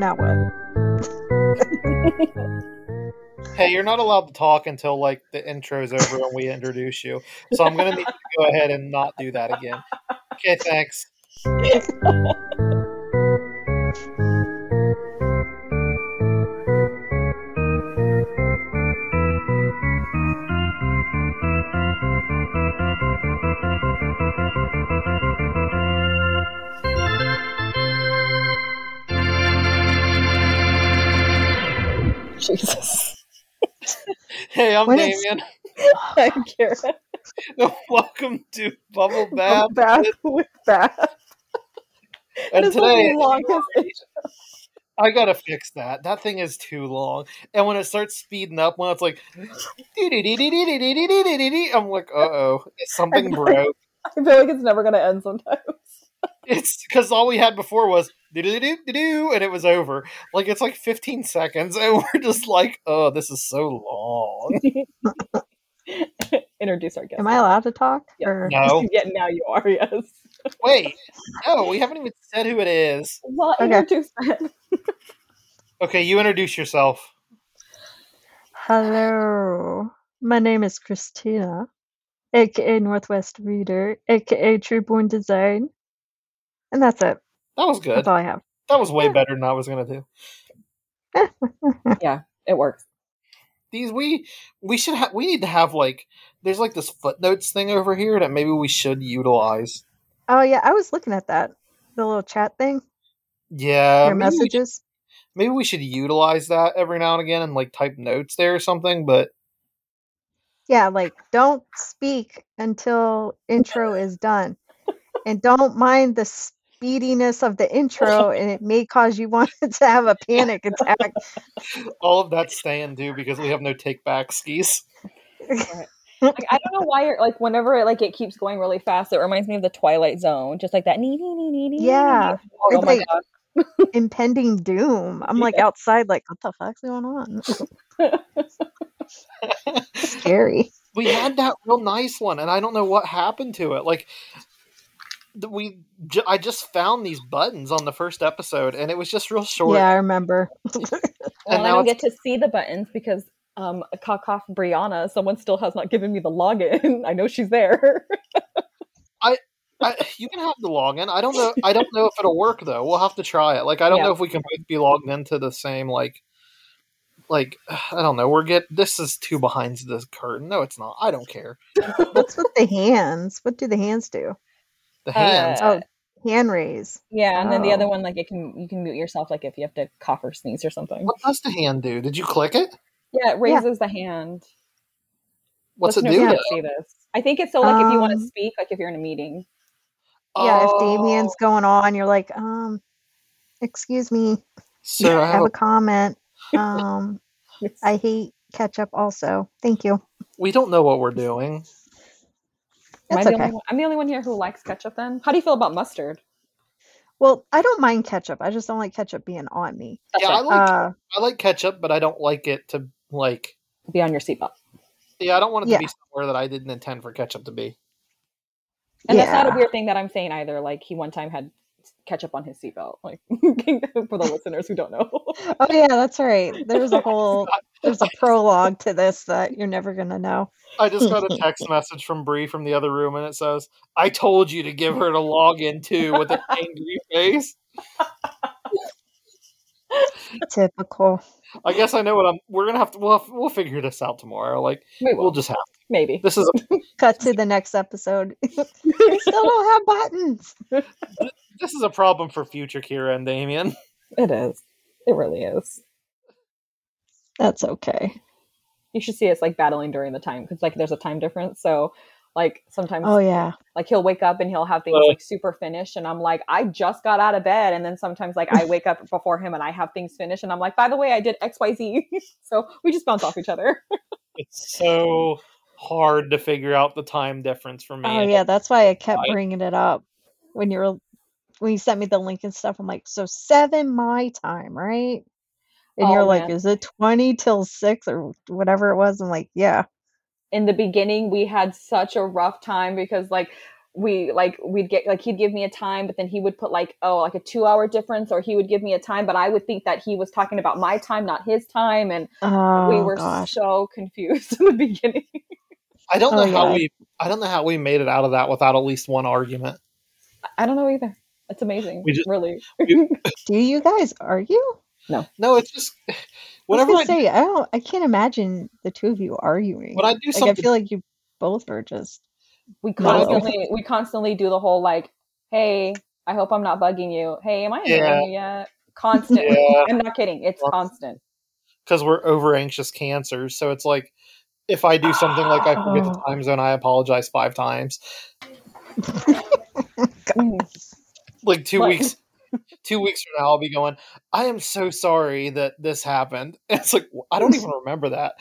now what? Hey, you're not allowed to talk until like the intro's over and we introduce you. So I'm gonna need to go ahead and not do that again. Okay, thanks. Hey, I'm When Damien. I'm Kyra. Welcome to Bubble Bath. Bath with Bath. And the today, I gotta fix that. That thing is too long. And when it starts speeding up, when it's like, I'm like, uh oh, something broke. I feel like it's never gonna end sometimes. It's because all we had before was do do do do do, and it was over. Like it's like 15 seconds, and we're just like, oh, this is so long. Introduce our guest. Am I allowed to talk? Yeah. Or No, Yeah, now you are, yes. wait, no, we haven't even said who it is. Well, Okay. introduce that. Okay, you introduce yourself. hello. My name is Kristina, aka Northwest Reader, aka Truborn Design. And that's it. That was good. That's all I have. That was way better than I was gonna do. Yeah, it worked. These we we should have we need to have like there's like this footnotes thing over here that maybe we should utilize. Oh yeah, I was looking at that. The little chat thing. Yeah, your maybe we, messages. maybe we should utilize that every now and again and like type notes there or something. But Yeah, like don't speak until intro is done. And don't mind the speediness of the intro and it may cause you want to have a panic attack. all of that's staying too because we have no take back skis. Like, I don't know why you're like whenever it, like it keeps going really fast, it reminds me of the Twilight Zone, just like that. Nee, nee, nee, nee, nee, Yeah. nee. Oh, It's my like- god. Impending doom. I'm like outside like what the fuck's going on? Scary. we had that real nice one, and I don't know what happened to it. Like th- we, j- I just found these buttons on the first episode, and it was just real short. Yeah, I remember. Well, And I now don't it's- get to see the buttons because um Kakoff Brianna, someone still has not given me the login. I know she's there. I, you can have the login. I don't know. I don't know if it'll work though. We'll have to try it. Like I don't Yeah. know if we can both be logged into the same like. Like I don't know. We're get this is too behind the curtain. No, it's not. I don't care. What's with the hands? What do the hands do? The hands. Uh, Oh, hand raise. yeah, and then the other Oh. one, like it can you can mute yourself, like if you have to cough or sneeze or something. what does the hand do? Did you click it? Yeah, it raises the hand. What's it do? see this. I think it's so like if you want to Um, speak, like if you're in a meeting. Yeah, if Oh, Damien's going on, you're like, um, excuse me, so I I have have a- a comment. Um, I hate ketchup also. Thank you. we don't know what we're doing. Am I the okay. only, I'm the only one here who likes ketchup. Then, how do you feel about mustard? Well, I don't mind ketchup. I just don't like ketchup being on me. That's yeah, I like Uh, I like ketchup, but I don't like it to like. Be on your seatbelt. Yeah, I don't want it Yeah. to be somewhere that I didn't intend for ketchup to be. And that's not a weird thing that I'm saying either. Like he one time had ketchup on his seatbelt. Like for the listeners who don't know. oh yeah, that's right. There's a whole there's a prologue to this that you're never gonna know. I just got a text message from Bree from the other room, and it says, "I told you to give her to log in too," with an angry face. Typical. I guess I know what I'm. We're gonna have to. We'll have, we'll figure this out tomorrow. Like We we'll just have. maybe. This is a, Cut to the next episode. we still don't have buttons. this is a problem for future Kyra and Damien. It is. It really is. That's okay. You should see us like battling during the time because like there's a time difference. So like sometimes Oh yeah. like he'll wake up and he'll have things like super finished and i'm like i just got out of bed and then sometimes like i wake up before him and i have things finished and i'm like by the way i did xyz so we just bounce off each other It's so hard to figure out the time difference for me. Oh yeah, that's why I kept bringing it up when you were when you sent me the link and stuff. I'm like, so seven my time, right? And Oh, you're like, man. is it twenty till six or whatever it was? I'm like, yeah. in the beginning we had such a rough time because like we like we'd get like he'd give me a time but then he would put like oh like a two hour difference or he would give me a time but i would think that he was talking about my time not his time and Oh we were gosh. so confused in the beginning I don't know Oh, how yeah. we I don't know how we made it out of that without at least one argument. i don't know either it's amazing We just- really Do you guys argue? No, no. it's just I I, gonna say I don't. I can't imagine the two of you arguing. But I do like I feel like you both are just. we No. constantly we constantly do the whole like hey i hope i'm not bugging you hey am i annoying Yeah. you yet constantly Yeah. i'm not kidding it's constant because we're over anxious cancers. So it's like if I do something like I forget the Oh. time zone, I apologize five times. Mm. Like two What? weeks, two weeks from now, I'll be going. I am so sorry that this happened. It's like I don't even remember that.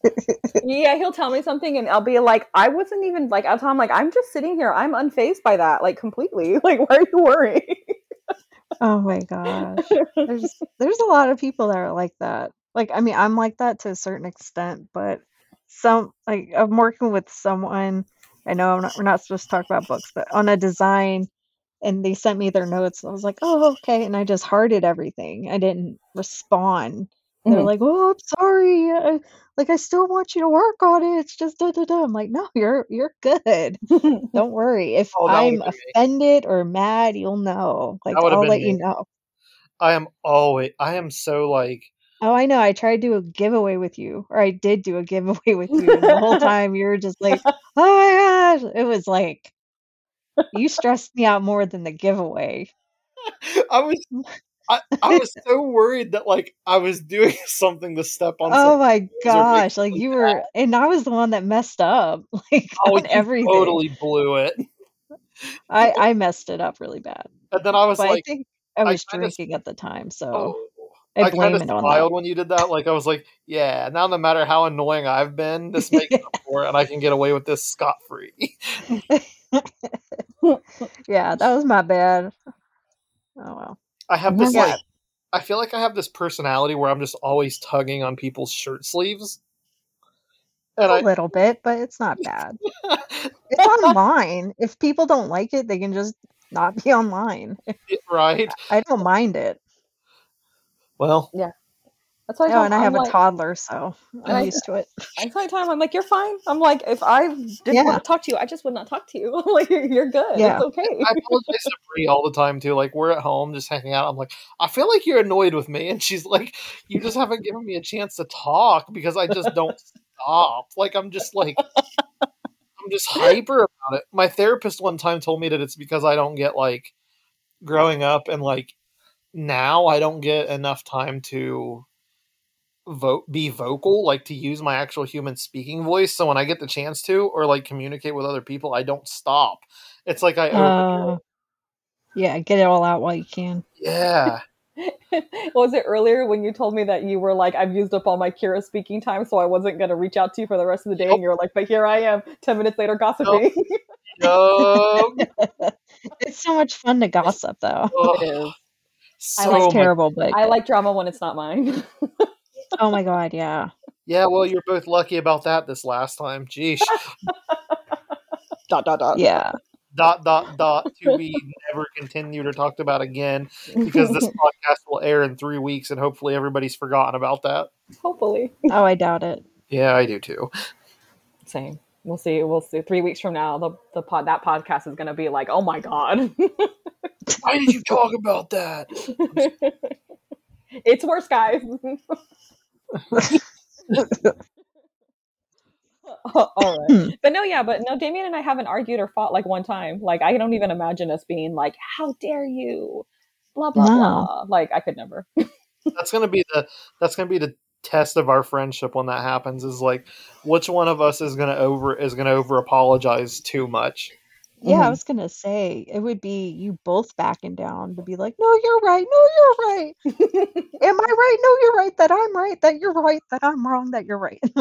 yeah he'll tell me something and i'll be like i wasn't even like i'll tell him like i'm just sitting here i'm unfazed by that like completely like why are you worrying Oh my gosh. There's there's a lot of people that are like that. Like I mean, I'm like that to a certain extent, but some like I'm working with someone. I know I'm not, we're not supposed to talk about books, but on a design, and they sent me their notes. I was like, oh okay, and I just hearted everything. I didn't respond. They're Mhm. like, oh, I'm sorry. I, like I still want you to work on it. It's just da da da. I'm like, no, you're you're good. Don't worry. If Oh, I'm would've me. offended or mad, you'll know. Like I'll let you know. I am always. I am so like. Oh, I know. I tried to do a giveaway with you, or I did do a giveaway with you. And the whole time you were just like, "Oh my gosh!" It was like you stressed me out more than the giveaway. I was. Mm. I, I was so worried that like I was doing something to step on. Oh my gosh! Like you were, and I was the one that messed up, like Oh, everything. totally blew it. I I messed it up really bad, And then I was but like, I think I I was kinda drinking at the time, so oh. I I blame kind of it on smiled when you did that. Like I was like, yeah. Now no matter how annoying I've been, this makes that. up for it, and I can get away with this scot free. Yeah, that was my bad. Oh well. I have this my like I feel like I have this personality where I'm just always tugging on people's shirt sleeves, and A I little bit, but it's not bad. It's online. If people don't like it, they can just not be online. right. I don't mind it. Well, that's why Oh, and I have I'm a like, toddler, so And I- I'm used to it. I tell time I'm like, you're fine. I'm like, if I didn't Yeah. want to talk to you, I just would not talk to you. I'm like, you're good. Yeah. It's okay. I apologize to Bree all the time too. Like we're at home just hanging out. I'm like, I feel like you're annoyed with me, and she's like, you just haven't given me a chance to talk because I just don't stop. Like I'm just like, I'm just hyper about it. My therapist one time told me that it's because I don't get like growing up and like now I don't get enough time to vote be vocal like to use my actual human speaking voice so when i get the chance to or like communicate with other people i don't stop it's like i. Uh, yeah, get it all out while you can. Yeah. was it earlier when you told me that you were like, I've used up all my Kyra speaking time, so I wasn't going to reach out to you for the rest of the day? And you're like, but here I am, 10 minutes later, gossiping. Um, It's so much fun to gossip, though. oh, it is. so it's much- terrible, but I like drama when it's not mine. oh my god, yeah. Yeah, well, you're both lucky about that this last time. Geesh. dot, dot, dot. Yeah. dot dot dot to be never continued or talked about again because this podcast will air in three weeks and hopefully everybody's forgotten about that. Hopefully. Oh, I doubt it. Yeah, I do too. Same. We'll see. We'll see. Three weeks from now, the, the pod that podcast is going to be like, oh my God. Why did you talk about that? it's worse, guys. All right. Hmm. But no, yeah, but no, Damien and I haven't argued or fought like one time. Like, I don't even imagine us being like, how dare you? Blah, blah, No. blah. Like, I could never. That's gonna be the that's gonna be the test of our friendship when that happens. Is like which one of us is gonna over is gonna over apologize too much. Yeah, I Mhm. was gonna say it would be you both backing down to be like, no, you're right, no, you're right. Am I right? No, you're right. That I'm right. That you're right. That I'm wrong. That you're right.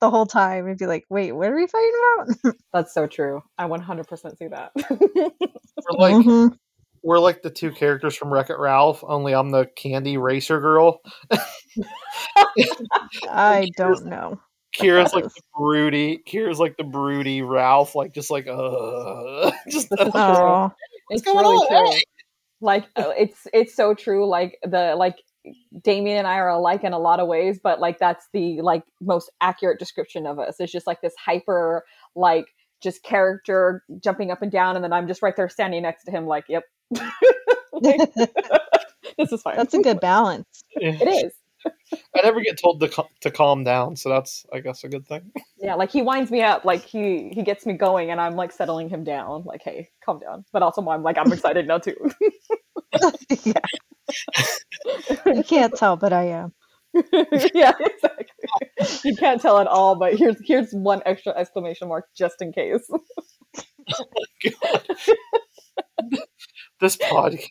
the whole time, it'd be like, wait, what are we fighting about? That's so true. I 100% see that. We're like Mhm. we're like the two characters from Wreck It Ralph, only I'm the candy racer girl. I don't know. Kyra's like the broody. Kyra's like the broody Ralph, like just like uh, just This is true. Oh, It's going really on? true. Hey! Like uh, it's it's so true. Like the like Damien and I are alike in a lot of ways, but like that's the like most accurate description of us. It's just like this hyper like just character jumping up and down, and then I'm just right there standing next to him, like, yep. Like, this is fine. that's a good balance. It is. I never get told to cal- to calm down, so that's I guess a good thing. Yeah, like he winds me up, like he he gets me going, and I'm like settling him down, like, hey, calm down. But also, I'm like, I'm excited now too. yeah. You can't tell, but I am. yeah, exactly. You can't tell at all, but here's here's one extra exclamation mark just in case. God. this podcast.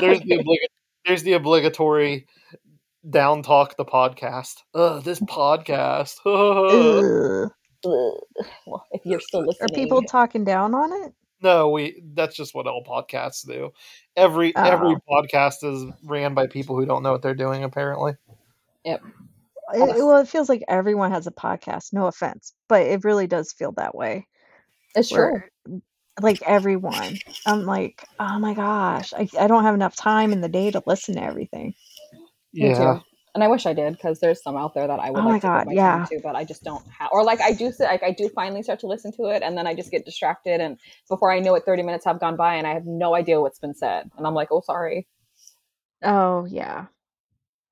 There's the obliga- there's the obligatory down talk the podcast. Ugh, this podcast. Well, if you're still Are people talking down on it? no, we that's just what all podcasts do. Every every Oh. podcast is ran by people who don't know what they're doing apparently. It, well, it feels like everyone has a podcast. No offense, but it really does feel that way. it's true. Where, like everyone, I'm like, oh my gosh, I, I don't have enough time in the day to listen to everything. Me Yeah. too. And I wish I did because there's some out there that I would Oh like to God, put my yeah. time to, but I just don't have. Or like I do, sit- like I do finally start to listen to it, and then I just get distracted, and before I know it, 30 minutes have gone by, and I have no idea what's been said, and I'm like, oh, sorry. Oh yeah,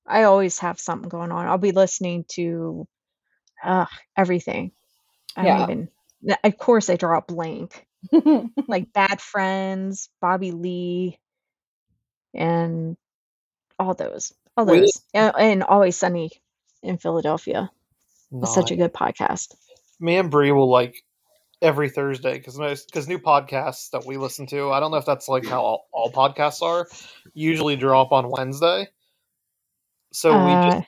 I always have something going on. I'll be listening to uh, everything. I Yeah. don't even. Of course, I draw a blank. Like Bad Friends, Bobby Lee, and all those, all We- those, and, and Always Sunny in Philadelphia. It's such a good podcast. me and Bree will like every Thursday because because new podcasts that we listen to. I don't know if that's like how all, all podcasts are. Usually drop on Wednesday. So we Uh, just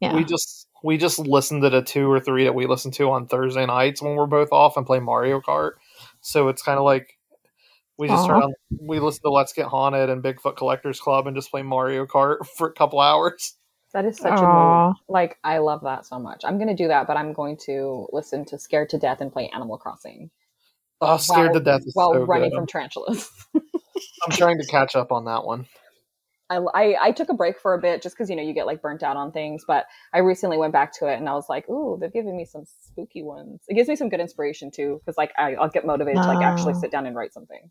yeah. we just we just listen to the two or three that we listen to on Thursday nights when we're both off and play Mario Kart. So it's kind of like we just turn on, we listen to Let's Get Haunted and Bigfoot Collectors Club and just play Mario Kart for a couple hours. That is such a Aw. mood. Like I love that so much. I'm gonna do that, but I'm going to listen to Scared to Death and play Animal Crossing Oh, scared while, to death is while so running good. from tarantulas. I'm trying to catch up on that one. I, I I took a break for a bit just because you know you get like burnt out on things, but I recently went back to it and I was like, ooh, they've given me some spooky ones. It gives me some good inspiration too because like I, I'll get motivated to like actually Oh. sit down and write something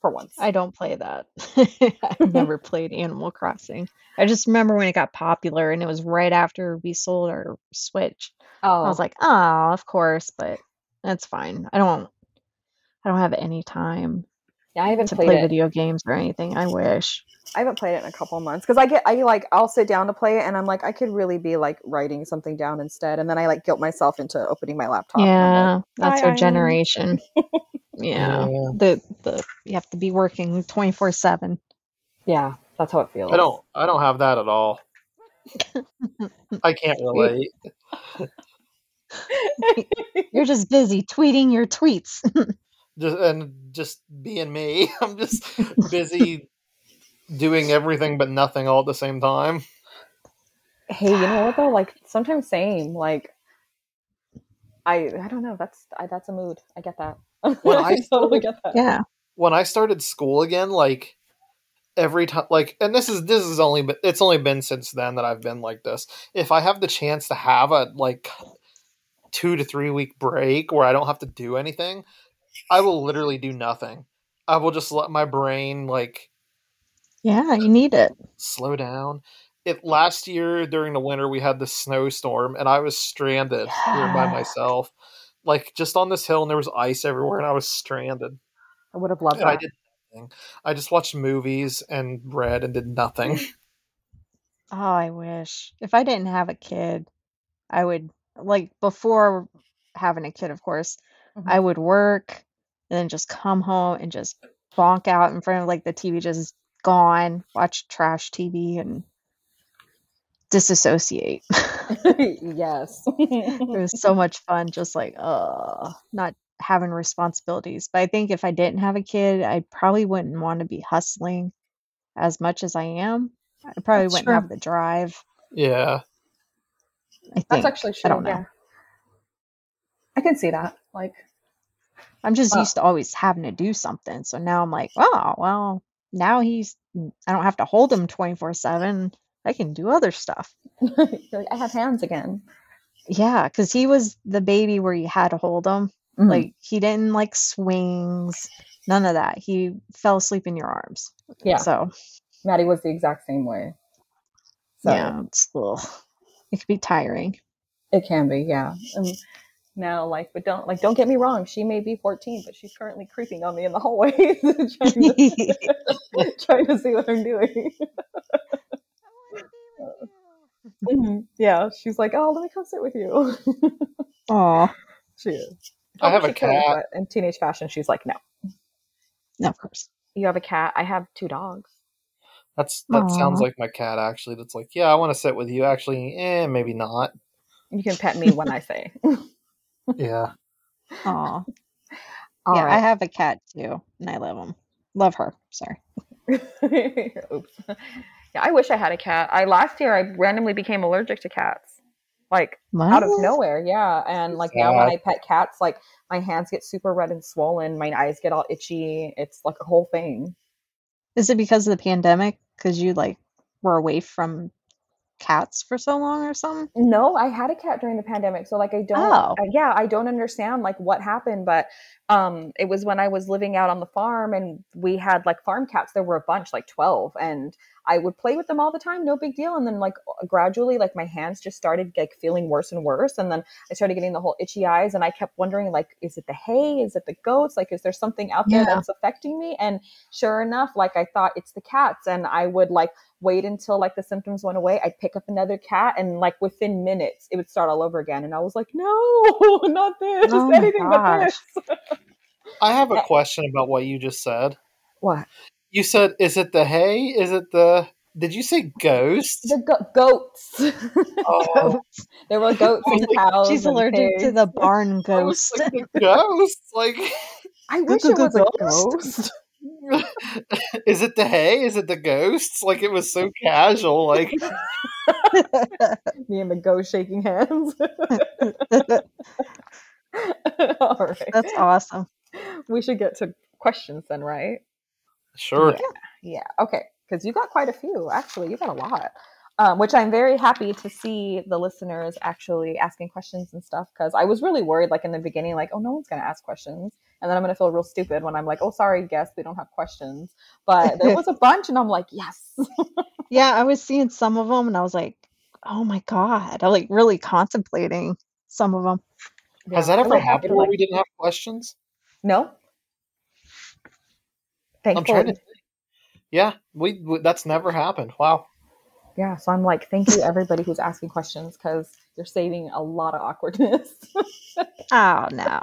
for once. I don't play that. I've never played Animal Crossing. I just remember when it got popular and it was right after we sold our Switch. oh, I was like, oh, of course, but that's fine. I don't I don't have any time yeah, I haven't to played play it. video games or anything. I wish. I haven't played it in a couple months because I get I like I'll sit down to play it and I'm like I could really be like writing something down instead and then I like guilt myself into opening my laptop. and I'm like, Yeah, that's our Eileen." generation. Yeah. The the you have to be working 24/7. yeah, that's how it feels. I don't I don't have that at all. I can't relate. You're just busy tweeting your tweets. Just and just being me. I'm just busy doing everything but nothing all at the same time. Hey, you know what though? Like sometimes same. Like I I don't know. That's I, that's a mood. I get that. When I I totally get that. yeah. When I started school again, like every time like and this is this is only been it's only been since then that I've been like this. If I have the chance to have a like two to three week break where I don't have to do anything, I will literally do nothing. I will just let my brain like Yeah, you need it. slow down. It last year during the winter we had this snowstorm and I was stranded here by myself. Like just on this hill and there was ice everywhere and I was stranded. I would have loved And I did nothing. I just watched movies and read and did nothing. Oh, I wish. If I didn't have a kid, I would like before having a kid, of course, Mhm. I would work and then just come home and just bonk out in front of like the TV just gone, watch trash TV and disassociate. yes. it was so much fun just like uh not having responsibilities. But I think if I didn't have a kid, I probably wouldn't want to be hustling as much as I am. I probably That's wouldn't true. have the drive. yeah. I think. That's actually true. I don't know. Yeah. I can see that. Like, I'm just used to always having to do something. So now I'm like, oh, well, now he's, I don't have to hold him 24 7. I can do other stuff. like, I have hands again. Yeah. Cause he was the baby where you had to hold him. Mhm. Like, he didn't like swings, none of that. He fell asleep in your arms. yeah, So, Maddie was the exact same way. So yeah, it's a little, it could be tiring. it can be, yeah. And now, like, but don't like, don't get me wrong. She may be 14, but she's currently creeping on me in the hallway, trying, to, trying to see what I'm doing. Mhm. Yeah, she's like, oh, let me come sit with you. Aw. she is. I have she a could, cat. but in teenage fashion, she's like, no. No, of course. You have a cat. I have two dogs. That's that sounds like my cat actually. That's like, yeah, I want to sit with you. Actually, eh, maybe not. You can pet me when I say. Yeah. Aw. All yeah, I have a cat too, and I love him. Love her. Sorry. Oops. Yeah, I wish I had a cat. I last year I randomly became allergic to cats. Like out of nowhere, yeah. And like now when I pet cats, like my hands get super red and swollen, my eyes get all itchy. It's like a whole thing. Is it because of the pandemic? Because you like were away from cats for so long or something? No, I had a cat during the pandemic, so like I don't. Oh. uh, yeah, I don't understand like what happened, but um, it was when I was living out on the farm and we had like farm cats. There were a bunch, like twelve, and I would play with them all the time, no big deal. And then like gradually, like my hands just started like feeling worse and worse, and then I started getting the whole itchy eyes, and I kept wondering like, is it the hay? Is it the goats? Like, is there something out there Yeah. that's affecting me? And sure enough, like I thought it's the cats, and I would like wait until like the symptoms went away. I'd pick up another cat, and like within minutes, it would start all over again. And I was like, no, not this, Oh my anything but this. I have a question about what you just said. What? You said, is it the hay? Is it the? Did you say ghost? The go- goats. Oh, there were goats I was and like, cows. She's and allergic to the barn ghost. like, the ghost. Like, I wish it was a Ghost? ghost. is it the hay? Is it the ghosts? Like it was so casual. Like Me and the ghost shaking hands. All right. That's awesome. We should get to questions then, right? Sure. Yeah. Yeah. Okay. Because you got quite a few. Actually, you got a lot. Um, which I'm very happy to see the listeners actually asking questions and stuff. Because I was really worried, like in the beginning, like, oh, no one's going to ask questions. And then I'm going to feel real stupid when I'm like, oh, sorry, guest, we don't have questions. But there was a bunch, and I'm like, yes. Yeah, I was seeing some of them and I was like, oh my God. I like really contemplating some of them. Has that ever happened where like- we didn't have questions? No. I'm Thankfully. trying to. Yeah, we, we that's never happened. Wow. Yeah, so I'm like, thank you everybody who's asking questions because you're saving a lot of awkwardness. Oh no.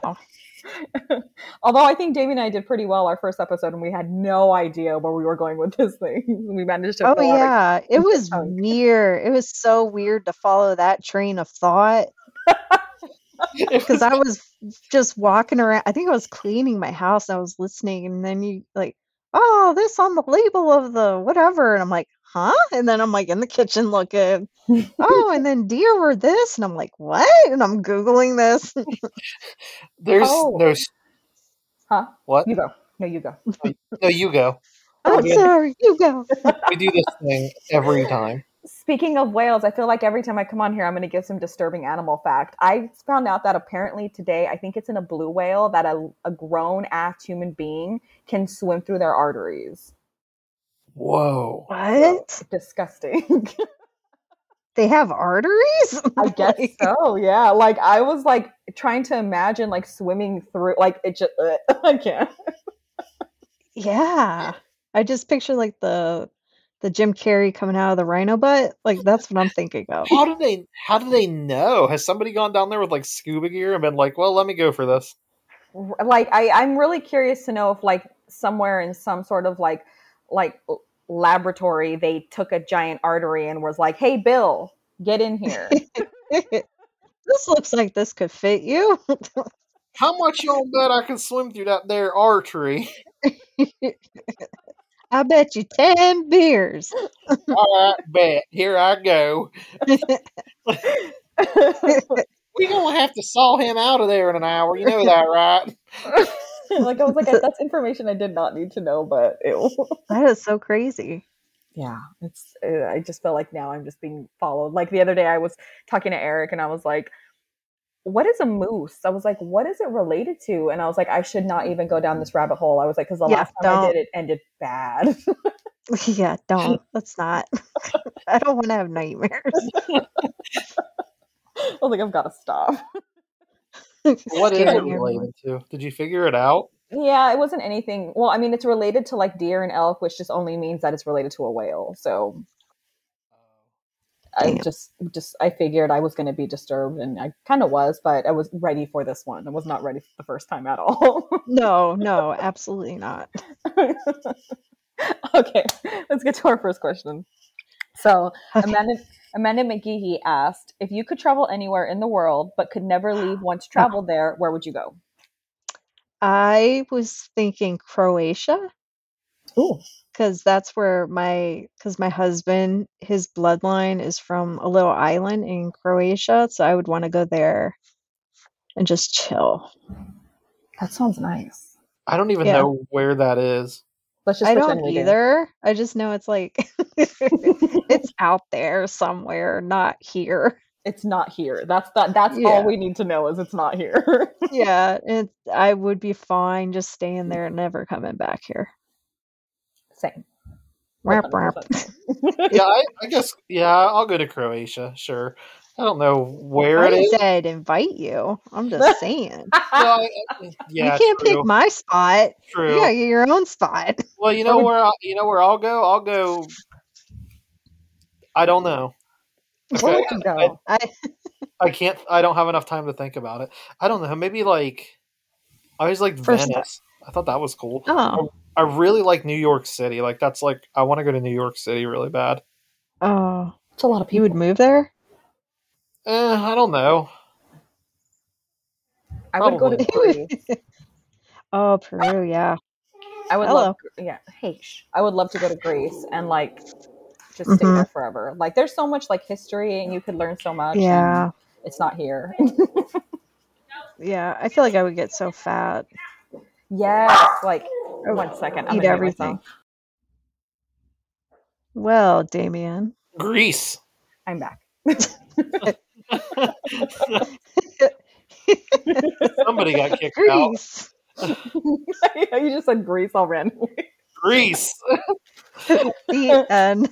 Although I think Damien and I did pretty well our first episode, and we had no idea where we were going with this thing. We managed to. Oh fill out yeah. It was weird. It was so weird to follow that train of thought because I was just walking around. I think I was cleaning my house. I was listening, and then you like, oh, this on the label of the whatever, and I'm like, huh? And then I'm like in the kitchen looking, oh, and then deer were this, and I'm like, what? And I'm googling this. There's Oh. no. s- Huh? What? You go. No, you go. Oh, no, you go. Oh, I'm yeah. sorry, you go. We do this thing every time. Speaking of whales, I feel like every time I come on here, I'm going to give some disturbing animal fact. I found out that apparently today, I think it's in a blue whale, that a, a grown ass human being can swim through their arteries. Whoa. What? Disgusting. They have arteries? I guess Like, so. Yeah. Like I was like trying to imagine like swimming through. Like it just. I can't. Yeah. I just picture like the the Jim Carrey coming out of the rhino butt. Like that's what I'm thinking of. How did they? How do they know? Has somebody gone down there with like scuba gear and been like, "Well, let me go for this"? Like I, I'm really curious to know if like somewhere in some sort of like like laboratory they took a giant artery and was like, "Hey, Bill, get in here." this looks like this could fit you. How much y'all bet I can swim through that there artery? I bet you 10 beers. All right, bet. Here I go. We're gonna have to saw him out of there in an hour. You know that, right? like I was like, that's information I did not need to know, but ew. That is so crazy. yeah, it's. Uh, I just feel like now I'm just being followed. Like the other day, I was talking to Eric, and I was like, "What is a moose?" I was like, "What is it related to?" And I was like, "I should not even go down this rabbit hole." I was like, "Because the Yeah, last time I don't. did it ended bad." Yeah, don't. Let's not. I don't want to have nightmares. I was like, "I've got to stop." What is it related to? Did you figure it out? Yeah, it wasn't anything. Well, I mean, it's related to like deer and elk, which just only means that it's related to a whale. So I just, just I figured I was going to be disturbed, and I kind of was, but I was ready for this one. I was not ready the first time at all. No, no, absolutely not. okay, let's get to our first question. So Okay. Amanda Amanda McGeehee asked, if you could travel anywhere in the world but could never leave once uh-huh. traveled there, where would you go? I was thinking Croatia Ooh, because that's where my because my husband his bloodline is from a little island in Croatia, so I would want to go there and just chill. that sounds nice. I don't even Yeah. know where that is. Let's just I don't we do. either. I just know it's like it's out there somewhere, not here. It's not here. That's that. That's Yeah. all we need to know is it's not here. Yeah, and I would be fine just staying there and never coming back here. Same. Wrap, wrap. 100% same. Yeah, I, I guess. Yeah, I'll go to Croatia. Sure. I don't know where I it is. said invite you. I'm just saying. Well, I, I- yeah, you can't true. pick my spot. true. You your own spot. Well, you know where I, you know where I'll go. I'll go. I don't know. Where would you go? I I can't. I don't have enough time to think about it. I don't know. Maybe like I always like First Venice. I thought that was cool. oh I really like New York City. Like that's like I want to go to New York City really bad. oh It's a lot of you people. would move there? Eh, I don't know. I would go to Probably. Greece. Oh Peru, yeah. I would Hello. love. Yeah. Hey. shh. I would love to go to Greece and like just stay Mhm. there forever. Like there's so much like history and you could learn so much. and Yeah. It's not here. Yeah. I feel like I would get so fat. Yes. Like one second. I'm Eat everything. Well, Damien. Greece. I'm back. Somebody got kicked out. Greece. you just said Greece all randomly. Greece. The end.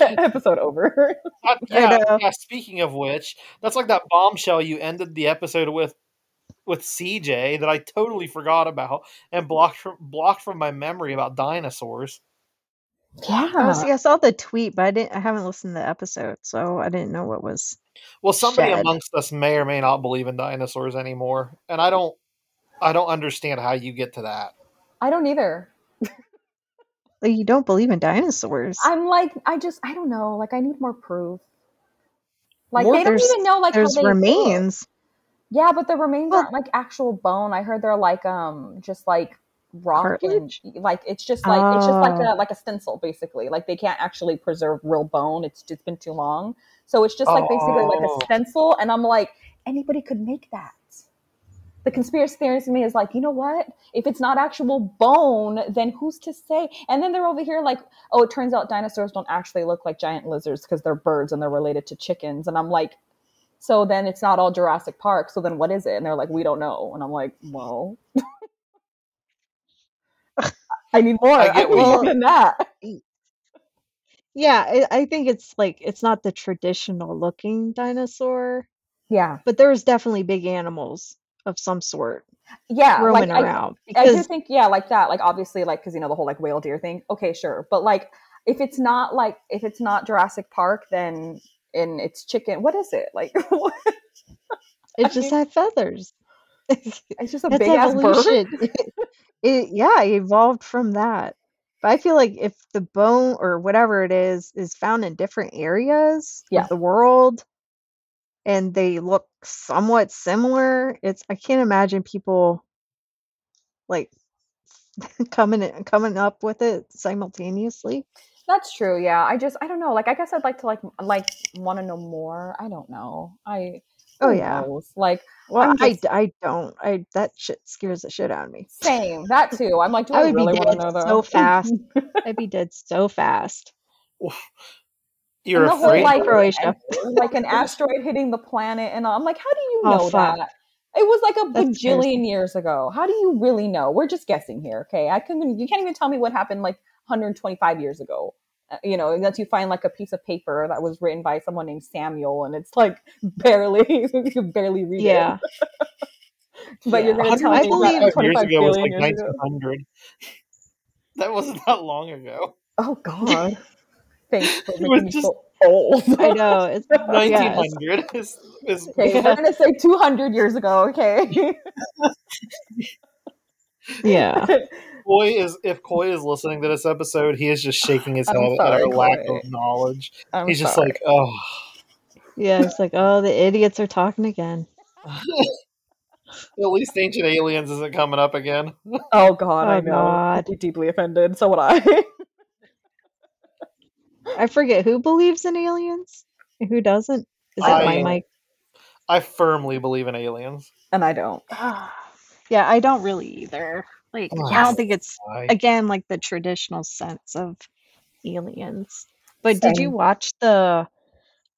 Episode over. Uh, yeah, yeah. Speaking of which, that's like that bombshell you ended the episode with, with CJ that I totally forgot about and blocked from blocked from my memory about dinosaurs. Oh, Yeah. see, I saw the tweet, but I didn't. I haven't listened to the episode, so I didn't know what was. Well, somebody Shed. amongst us may or may not believe in dinosaurs anymore, and I don't. I don't understand how you get to that. I don't either. Like, you don't believe in dinosaurs. I'm like, I just, I don't know. Like, I need more proof. Like, More- they don't even know like how There's they look. remains. Yeah, but the remains Well- aren't like actual bone. I heard they're like um just like rock and like it's just like it's just like Oh. a like a stencil basically. Like they can't actually preserve real bone. It's just been too long. So it's just like basically like Oh. a stencil and I'm like anybody could make that. The conspiracy theorist in me is like, you know what? If it's not actual bone, then who's to say? And then they're over here like, oh, it turns out dinosaurs don't actually look like giant lizards because they're birds and they're related to chickens. And I'm like, so then it's not all Jurassic Park. So then what is it? And they're like, we don't know. And I'm like, well, I need more. I I, get need more than that. Mm. Yeah, I, I think it's like it's not the traditional looking dinosaur, Yeah, but there's definitely big animals of some sort yeah. roaming like, I, around. I do Because think, yeah, like that. Like obviously, like because you know the whole like whale deer thing. Okay, sure, but like if it's not like if it's not Jurassic Park, then and it's chicken. What is it like? what? it just had feathers. It's just a big ass bird. evolution. it, yeah, it evolved from that. But I feel like if the bone or whatever it is is found in different areas Yeah. of the world and they look somewhat similar, it's I can't imagine people like coming coming up with it simultaneously. That's true. Yeah. I just I don't know. Like I guess I'd like to like like want to know more. I don't know. I Oh yeah. knows? Like Well, I'm I, I don't. I that shit scares the shit out of me. same. That too. I'm like, do I I would be really want to dead know so fast. I'd be dead so fast. You're and the whole afraid. like Croatia. an- like an asteroid hitting the planet and I'm like, how do you Oh know fuck. that? It was like a That scares me. bajillion years ago. How do you really know? We're just guessing here, okay? I couldn't. You can't even tell me what happened like 125 years ago. Uh, you know, unless you find like a piece of paper that was written by someone named Samuel, and it's like barely you can barely read Yeah. it. But you're gonna tell I me believe- that 125 years ago was like years ago? 1900. That wasn't that long ago. Oh God! Thanks for It was just- so old. I know. It's yes. 1900 is, is Okay, Yeah. we're gonna say 200 years ago. Okay. Yeah. Coy is if Coy is listening to this episode, he is just shaking his I'm head at sorry, our lack of knowledge. I'm He's just like, oh, Yeah. It's like, oh, the idiots are talking again. at least Ancient Aliens isn't coming up again. oh God, I Oh, know. God. I'd be deeply offended. So would I. I forget who believes in aliens and who doesn't. Is it my mic? I firmly believe in aliens. and I don't. Ah. Yeah, I don't really either. Like, I don't think it's I, again like the traditional sense of aliens. But did you watch the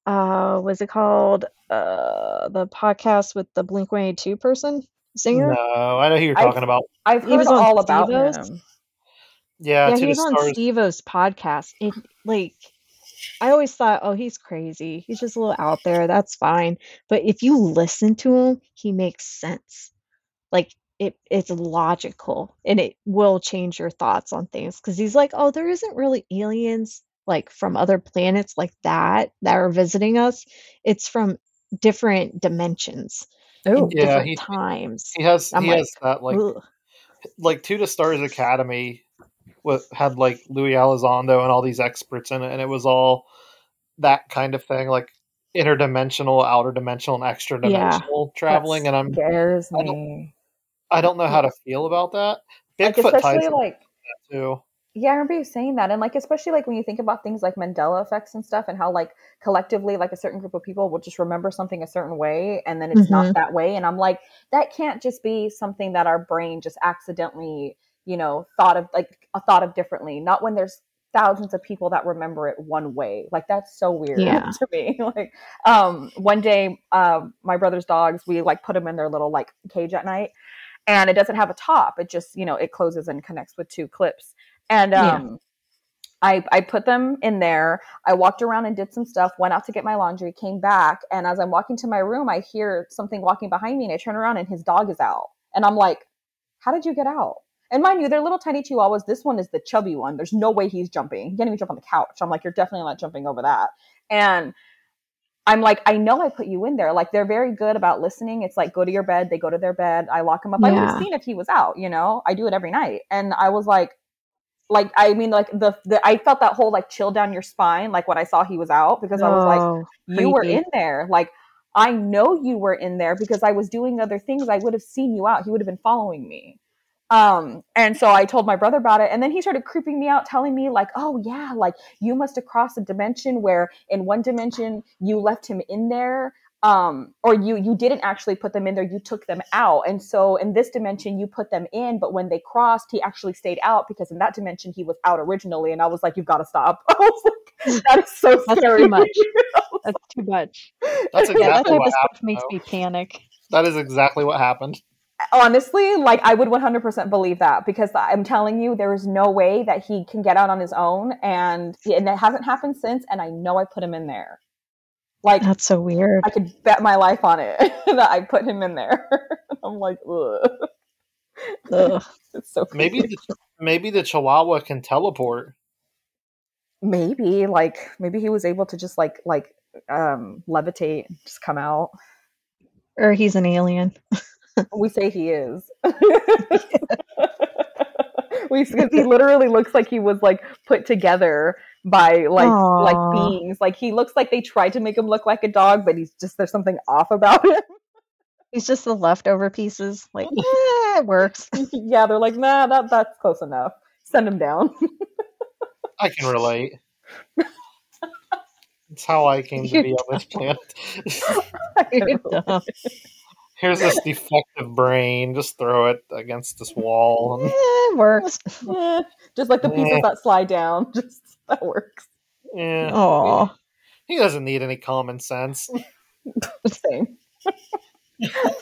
uh was it called uh the podcast with the Blink 182 person singer? no, I know who you're I- talking about. I've He was all about Steve-O's? him. Yeah, yeah, he was on stars. Steve-O's podcast. It like I always thought, oh, he's crazy. He's just a little out there. That's fine. But if you listen to him, he makes sense. Like it, it's logical and it will change your thoughts on things. Because he's like, oh, there isn't really aliens like from other planets like that that are visiting us. It's from different dimensions Oh, Yeah, different he- times. He has I'm he like, has that like Ugh. like to the stars academy with had like Louis Elizondo and all these experts in it, and it was all that kind of thing, like interdimensional, outer dimensional, and extra dimensional traveling. And I'm scares I don't- me. I don't know how to feel about that. Like Bigfoot ties especially into like that too. Yeah, I remember you saying that. And like especially like when you think about things like Mandela effects and stuff and how like collectively like a certain group of people will just remember something a certain way and then it's Mhm. not that way. And I'm like, that can't just be something that our brain just accidentally, you know, thought of like a thought of differently. Not when there's thousands of people that remember it one way. Like that's so weird Yeah. to me. like um one day um my brother's dogs, we like put them in their little like cage at night and it doesn't have a top. It just, you know, it closes and connects with two clips. And Yeah. um I I put them in there. I walked around and did some stuff, went out to get my laundry, came back, and as I'm walking to my room, I hear something walking behind me and I turn around and his dog is out. And I'm like, "How did you get out?" And mind you, they're little tiny chihuahuas. This one is the chubby one. There's no way he's jumping. He can't even jump on the couch. I'm like, "You're definitely not jumping over that." And I'm like, I know I put you in there. Like they're very good about listening. It's like go to your bed, they go to their bed. I lock him up. I would have seen if he was out, you know. I do it every night. And I was like, like I mean, like the, the I felt that whole like chill down your spine, like when I saw he was out, because I was like, Oh, you were in there. Like I know you were in there because I was doing other things. I would have seen you out. He would have been following me. Um, and so I told my brother about it, and then he started creeping me out, telling me like, "Oh yeah, like you must have crossed a dimension where in one dimension you left him in there, um, or you you didn't actually put them in there, you took them out, and so in this dimension you put them in, but when they crossed, he actually stayed out because in that dimension he was out originally." And I was like, "You've got to stop!" I was like, "That is so That's scary." too much. That's too much. That's Yeah, that exactly type what of stuff happened. makes though. me panic. That is exactly what happened. Honestly like i would 100% believe that because i'm telling you there is no way that he can get out on his own and and it hasn't happened since and i know i put him in there like That's so weird. i could bet my life on it that i put him in there i'm like Ugh. Ugh. it's so Maybe the, maybe the Chihuahua can teleport. maybe like maybe he was able to just like like um levitate just come out Or he's an alien. We say he is we because he literally looks like he was like put together by like Aw. like beings like he looks like they tried to make him look like a dog but he's just there's something off about him He's just the leftover pieces. Like, eh, it works. yeah they're like nah that that's close enough send him down I can relate. It's how I came to be on this planet. You're dumb. Here's this defective brain. Just throw it against this wall. Eh, And, it works. Eh, just like the pieces Eh. that slide down. Just that works. yeah, Oh, he doesn't need any common sense. Same.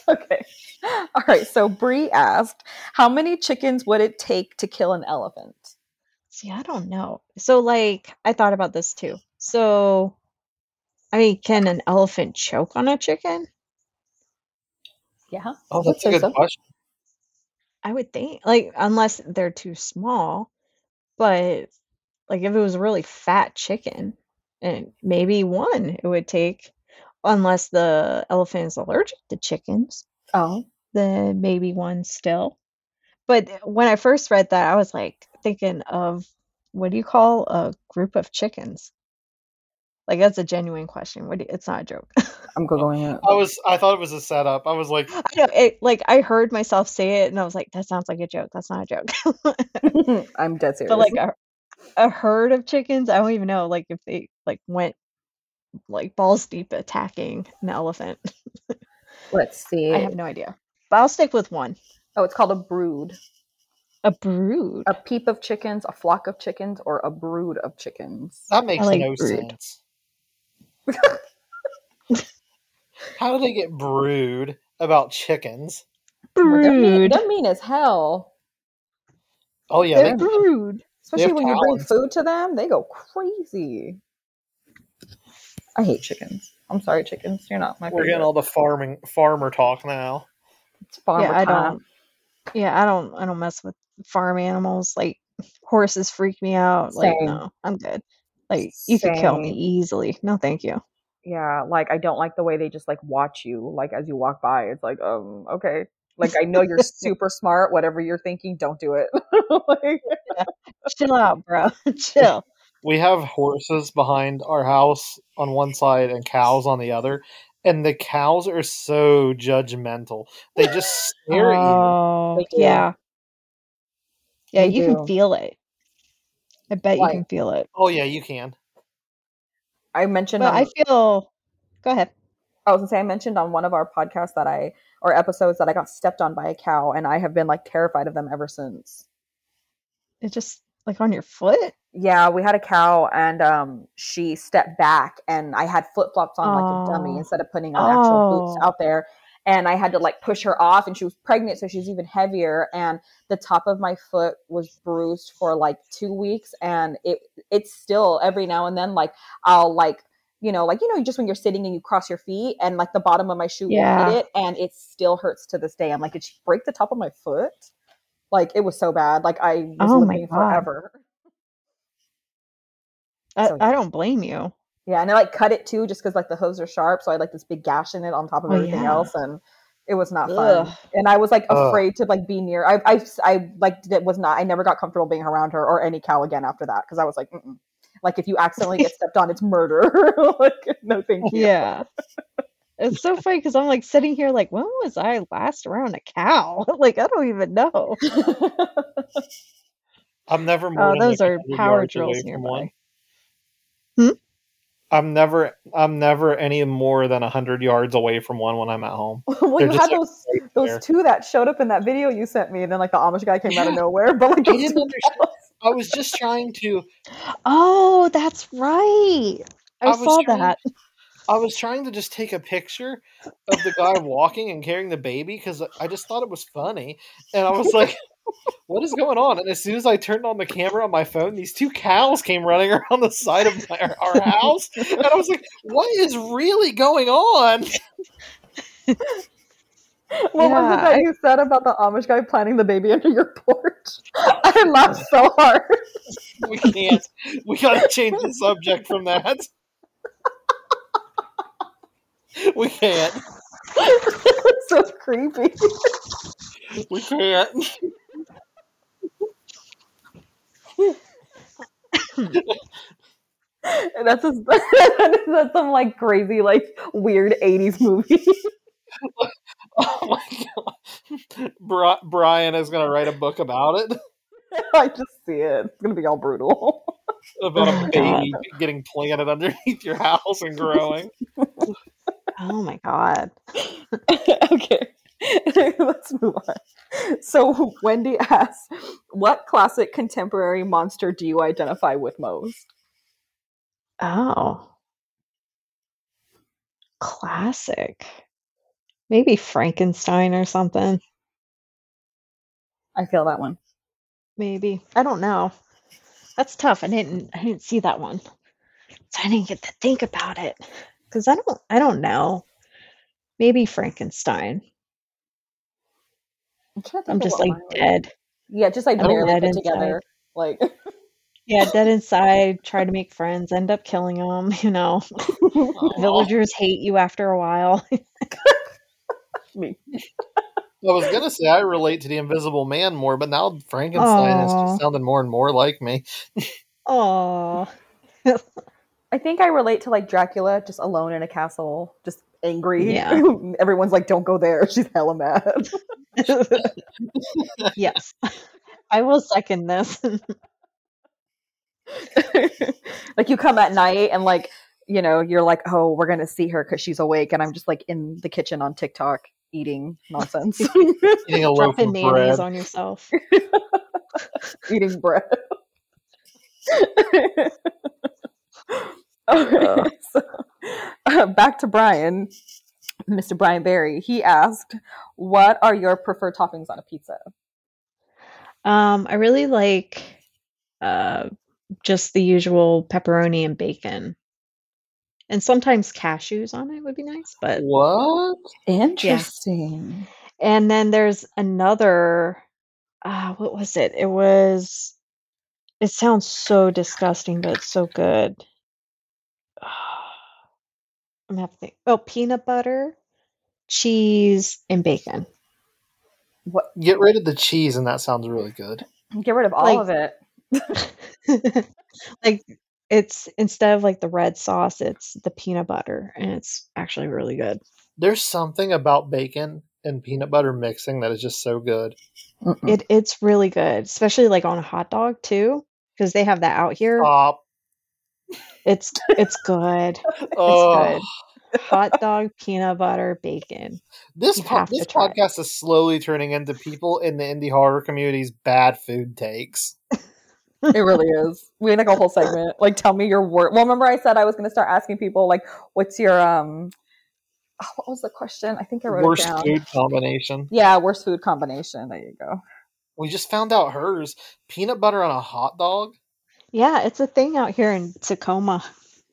okay. All right. So Bree asked, "How many chickens would it take to kill an elephant?" see, I don't know. So, like, I thought about this too. So, I mean, can an elephant choke on a chicken? Yeah. Oh, that's a good so. question. I would think, like, unless they're too small. But, like, if it was a really fat chicken, and maybe one it would take, unless the elephant is allergic to chickens, Oh. then maybe one still. But when I first read that, I was like thinking of what do you call a group of chickens? Like, that's a genuine question. What do it's not a joke. I'm googling it. I was. I thought it was a setup. I was like, I know it, like I heard myself say it and I was like, that sounds like a joke. That's not a joke. I'm dead serious. But like a, a herd of chickens, I don't even know like if they like went like balls deep attacking an elephant. let's see. I have no idea. But I'll stick with one. Oh, it's called a brood. A brood. A peep of chickens, a flock of chickens, or a brood of chickens. that makes like no brood. sense. How do they get brood about chickens? They're mean, Brood. they're mean as hell. Oh yeah, They're they, brood. Especially have when you bring food to them, they go crazy. I hate chickens. I'm sorry, chickens. You're not my we're favorite. getting all the farming farmer talk now. It's farmer yeah, I time. don't. Yeah, I don't. I don't mess with farm animals. Like horses freak me out. Like no, I'm good. Like you could kill me easily. No, thank you. Yeah, like I don't like the way they just like watch you, like as you walk by. It's like, um, okay. Like I know you're super smart. Whatever you're thinking, don't do it. like, Chill out, bro. Chill. We have horses behind our house on one side and cows on the other, and the cows are so judgmental. They just stare at you. Oh, yeah. Yeah, They you do. can feel it. I bet Like- you can feel it. Oh yeah, you can. I mentioned But on, I feel. Go ahead. I was gonna say I mentioned on one of our podcasts that I or episodes that I got stepped on by a cow, and I have been like terrified of them ever since. It just like on your foot. Yeah, we had a cow, and um, she stepped back, and I had flip flops on like a dummy Oh. instead of putting on actual boots Oh. out there. And I had to like push her off, and she was pregnant, so she's even heavier. And the top of my foot was bruised for like two weeks, and it it's still every now and then like I'll like you know like you know just when you're sitting and you cross your feet, and like the bottom of my shoe Yeah. hit it, and it still hurts to this day. I'm like, did she break the top of my foot? Like it was so bad. Like I was Oh looking forever. I, So- I don't blame you. Yeah, and I like cut it too, just because like the hooves are sharp, so I had like this big gash in it on top of Oh, everything yeah. else, and it was not fun. Ugh. And I was like Ugh. afraid to like be near. I I I like it was not. I never got comfortable being around her or any cow again after that because I was like, Mm-mm. like if you accidentally get stepped on, it's murder. like no, thank you. Yeah. It's so funny because I'm like sitting here like, when was I last around a cow? like I don't even know. I'm never oh, more Oh, than, those like, are power drills nearby. one. I'm never I'm never any more than hundred yards away from one when I'm at home. well, They're you had like, those right those two that showed up in that video you sent me, and then like the Amish guy came out of nowhere. But like I didn't understand. I was just trying to Oh, that's right. I, I saw trying- that. I was trying to just take a picture of the guy walking and carrying the baby because I just thought it was funny, and I was like, "What is going on?" And as soon as I turned on the camera on my phone, these two cows came running around the side of my, our house, and I was like, "What is really going on?" What was it that I- you said about the Amish guy planting the baby under your porch? I laughed so hard. We can't. We got to change the subject from that. We can't. it's so creepy. We can't. That's just, that's some like crazy, like weird '80s movie. Oh my god. Bri- Brian is going to write a book about it. I just see it. It's gonna be all brutal. about a Oh, baby getting planted underneath your house and growing. Oh my god. okay. Let's move on. So Wendy asks, "What classic contemporary monster do you identify with most?" Oh. Classic. Maybe Frankenstein or something. I feel that one. Maybe. I don't know. That's tough. I didn't I didn't see that one. So I didn't get to think about it. Cuz I don't I don't know. Maybe Frankenstein. I'm, trying to think I'm just like mine would dead. Yeah, just like I'm barely dead put inside. together. Like Yeah, dead inside, try to make friends, end up killing them, you know. Villagers hate you after a while. me. I was gonna say I relate to the Invisible Man more, but now Frankenstein is just sounding more and more like me. Oh. I think I relate to like Dracula, just alone in a castle, just angry. Yeah. Everyone's like, "Don't go there." She's hella mad. yes. I will second this. like you come at night and like you know you're like, "Oh, we're gonna see her because she's awake," and I'm just like in the kitchen on TikTok eating nonsense, Eating a loaf Dropping of mayonnaise bread. on yourself. eating bread. okay, uh, back to Brian, Mr. Brian Barry. He asked, "What are your preferred toppings on a pizza?" Um, I really like uh just the usual pepperoni and bacon. And sometimes cashews on it would be nice, but What? Interesting. and then there's another uh what was it? It was it sounds so disgusting, but it's so good. I'm have to think. Oh, peanut butter, cheese, and bacon. What? Get rid of the cheese, and that sounds really good. Get rid of all Like- of it. like it's instead of like the red sauce, it's the peanut butter, and it's actually really good. There's something about bacon and peanut butter mixing that is just so good. Mm-mm. It it's really good, especially like on a hot dog too, because they have that out here. Stop. It's it's good. Oh, Hot dog, peanut butter, bacon. this po- this podcast is slowly turning into people in the indie horror community's bad food takes. it really is. We had like a whole segment. Like, tell me your word. Well, remember I said I was going to start asking people like, "What's your um?" oh, what was the question? I think I wrote Worst it down. Worst food combination. Yeah, worst food combination. There you go. We just found out hers peanut butter on a hot dog. Yeah, it's a thing out here in Tacoma.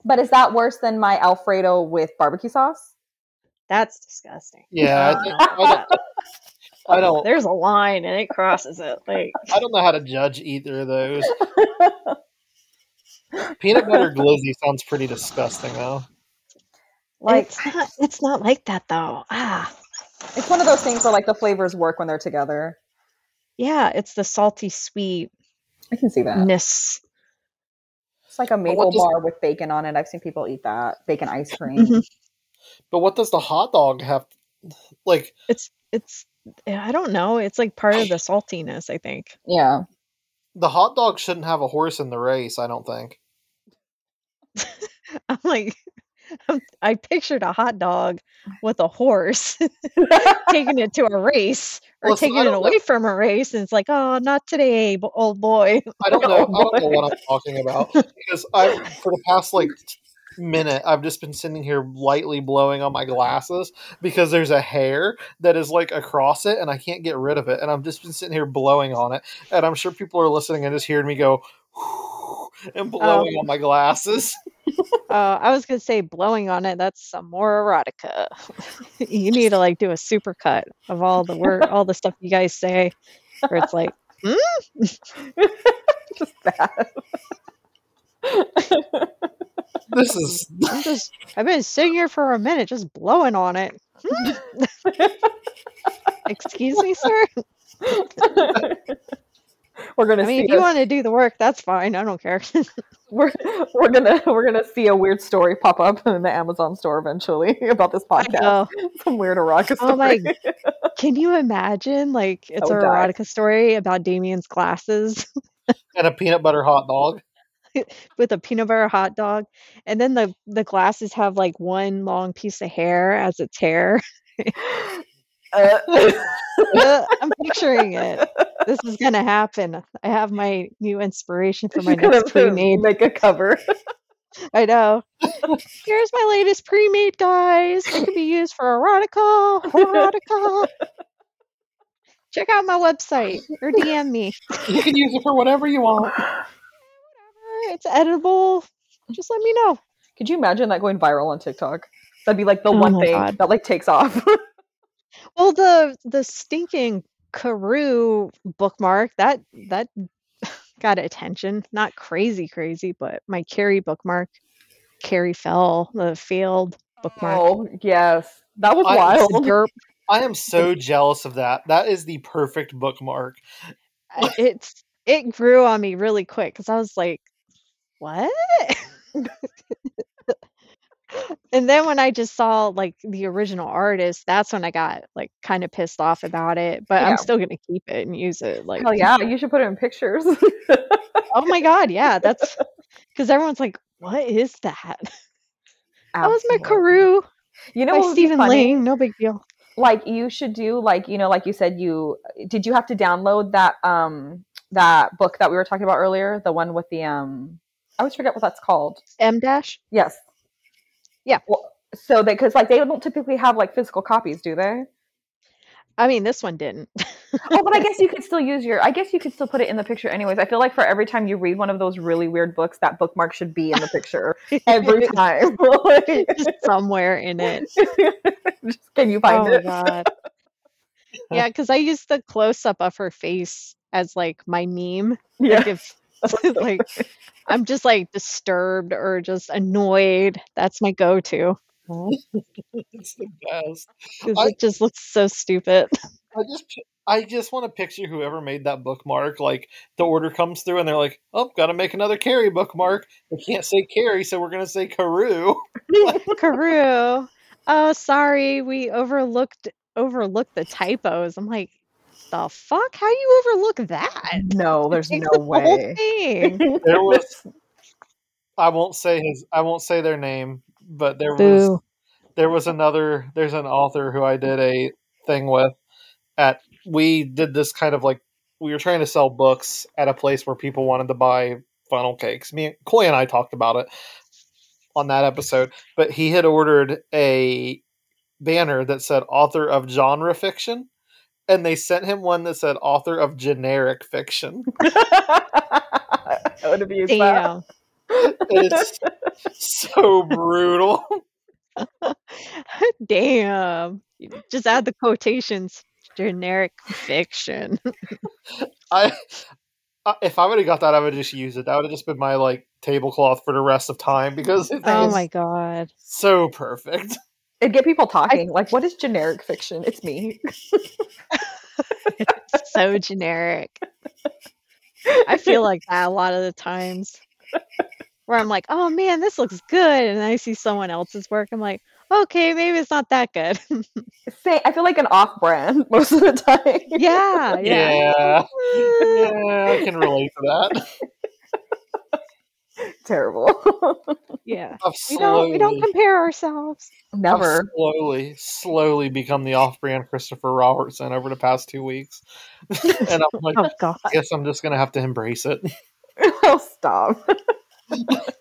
But is that worse than my Alfredo with barbecue sauce? That's disgusting. Yeah, I, think, I, don't, I don't. There's a line and it crosses it. Like I don't know how to judge either of those. Peanut butter glizzy sounds pretty disgusting, though. like it's not it's not like that though. Ah. it's one of those things where like the flavors work when they're together. Yeah, it's the salty sweet. I can see that. It's like a maple does- bar with bacon on it. I've seen people eat that bacon ice cream. Mhm. But what does the hot dog have? Like, It's it's I don't know. It's like part of the saltiness, I think. Yeah. the hot dog shouldn't have a horse in the race. I don't think. I'm like I'm, I pictured a hot dog mm. with a horse taking it to a race or I taking it don't away from a race and it's like, "Oh, not today, old boy." I don't know. I don't know what I'm talking about because I, for the past like minute, I've just been sitting here lightly blowing on my glasses because there's a hair that is like across it, and I can't get rid of it, and I've just been sitting here blowing on it, and I'm sure people are listening and just hearing me go and blowing Oh. on my glasses. Uh, I was gonna say blowing on it. That's some more erotica. you need to like do a super cut of all the word, all the stuff you guys say, where it's like, Just bad. This is I'm just, I've been sitting here for a minute, just blowing on it. Excuse me, sir. we're gonna I mean, see if you a- want to do the work, that's fine. I don't care. we're we're gonna we're gonna see a weird story pop up in the Amazon store eventually about this podcast. know. Some weird erotica story. Oh my Can you imagine? Like, it's I an die. erotica story about Damien's glasses. and a peanut butter hot dog. with a peanut butter hot dog, and then the the glasses have like one long piece of hair as its hair. Uh, Uh, I'm picturing it. This is gonna happen. I have my new inspiration for my she's next pre-made. make a cover. I know. Here's my latest pre-made, guys. It can be used for erotica, erotica. Check out my website or DM me. You can use it for whatever you want. Whatever, It's editable. Just let me know. Could you imagine that going viral on TikTok? That'd be like the Oh one thing God. that like takes off. Well, the the stinking Karoo bookmark that that got attention. Not crazy, crazy, but my Carrie bookmark, Carrie fell, the failed bookmark. oh yes, that was I- wild. Derp. I am so jealous of that. That is the perfect bookmark. I- it's it grew on me really quick because I was like, what? and then when I just saw like the original artist, that's when I got like kind of pissed off about it. But Yeah. I'm still gonna keep it and use it. Like, oh yeah, you should put it in pictures. oh my god, yeah, that's because everyone's like, what is that? That was my Absolutely. Karoo You know by Stephen? Lang. No big deal. Like you should do like you know like you said you did you have to download that um that book that we were talking about earlier the one with the um I always forget what that's called. M dash. Yes. Yeah. Well, so they because like they don't typically have like physical copies, do they? I mean, this one didn't. oh, but I guess you could still use your. I guess you could still put it in the picture, anyways. I feel like for every time you read one of those really weird books, that bookmark should be in the picture every time. Like, somewhere in it. just, can you find oh it? god. Yeah, because I used the close up of her face as like my meme. Yeah. Like if like I'm just like disturbed or just annoyed, that's my go to. It's the best. I- it just looks so stupid. I just I just want to picture whoever made that bookmark. Like the order comes through and they're like, "Oh, got to make another Carrie bookmark." They can't say Carrie, so we're gonna say Karoo. Karoo. Oh, sorry, we overlooked overlooked the typos. I'm like, the fuck? How you overlook that? No, there's no the whole way. thing. There was. I won't say his. I won't say their name, but there was there was another. There's an author who I did a thing with. At we did this kind of like we were trying to sell books at a place where people wanted to buy funnel cakes. Me, and Coy, and I talked about it on that episode. But he had ordered a banner that said author of genre fiction, and they sent him one that said author of generic fiction. I would have used that. It's so brutal. Damn. Just add the quotations. Generic fiction. I, I if I would have got that, I would have just used it. That would have just been my like tablecloth for the rest of time because Oh my god. so perfect. It'd get people talking. like, what is generic fiction? It's me. it's So generic. I feel like that a lot of the times. Where I'm like, oh man, this looks good. And I see someone else's work. I'm like, okay, maybe it's not that good. Say, I feel like an off-brand most of the time. yeah, yeah. Yeah, yeah, I can relate to that. Terrible. yeah. I've We don't we don't compare ourselves. I've Never. slowly, slowly become the off-brand Christopher Robertson over the past two weeks, and I'm like, Oh god, I guess I'm just gonna have to embrace it. oh, stop.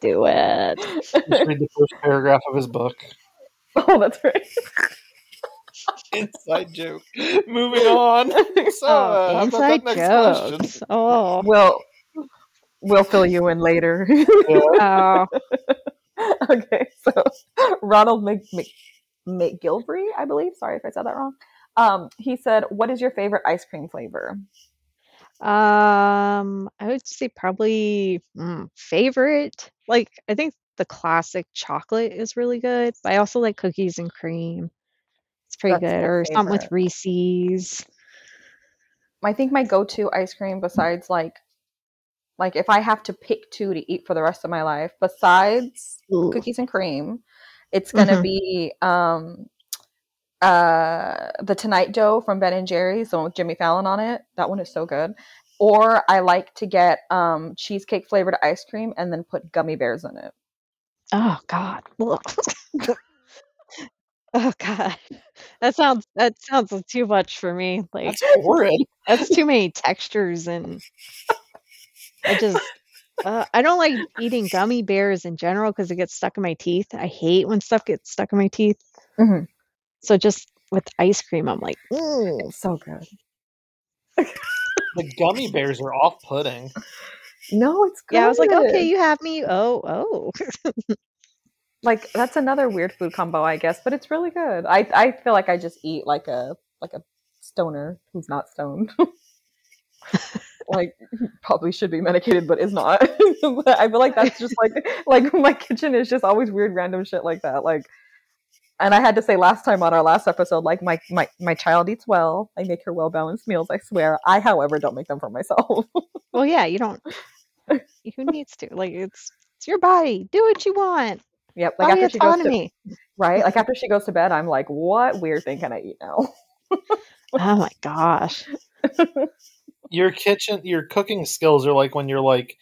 do it. Just read the first paragraph of his book. Oh, that's right. Inside joke. Moving on. So, uh, oh, how about inside that next question? jokes. Oh, We'll we'll fill you in later. Yeah. oh. okay, so Ronald Mc, Mc, McGilvery, I believe. Sorry if I said that wrong. Um, he said, "What is your favorite ice cream flavor?" Um, I would say probably mm, favorite. Like, I think the classic chocolate is really good, but I also like cookies and cream. It's pretty That's good, my or something with. Reese's. I think my go-to ice cream, besides like, like if I have to pick two to eat for the rest of my life, besides Ooh. cookies and cream, it's gonna Mhm. be um, uh, the Tonight Dough from Ben and Jerry's, the one with Jimmy Fallon on it. That one is so good. or I like to get um, cheesecake flavored ice cream and then put gummy bears in it. Oh God. Oh God. That sounds that sounds too much for me. Like That's horrid. that's too many textures and I just uh, I don't like eating gummy bears in general because it gets stuck in my teeth. I hate when stuff gets stuck in my teeth. Mhm. So just with ice cream, I'm like, "Mm." It's so good. The gummy bears are off-putting. No, it's good. yeah. I was like, okay, you have me. Oh, oh. like that's another weird food combo, I guess, but it's really good. I I feel like I just eat like a like a stoner who's not stoned. Like probably should be medicated but is not. But I feel like that's just like like my kitchen is just always weird random shit like that. Like and I had to say last time on our last episode, like my my, my child eats well. I make her well balanced meals, I swear. I, however, don't make them for myself. well, yeah. You don't. Who needs to? Like, it's it's your body. Do what you want. yep. Like Body after she goes to autonomy. right, like after she goes to bed, I'm like, what weird thing can I eat now? Oh my gosh. Your kitchen, your cooking skills are like when you're like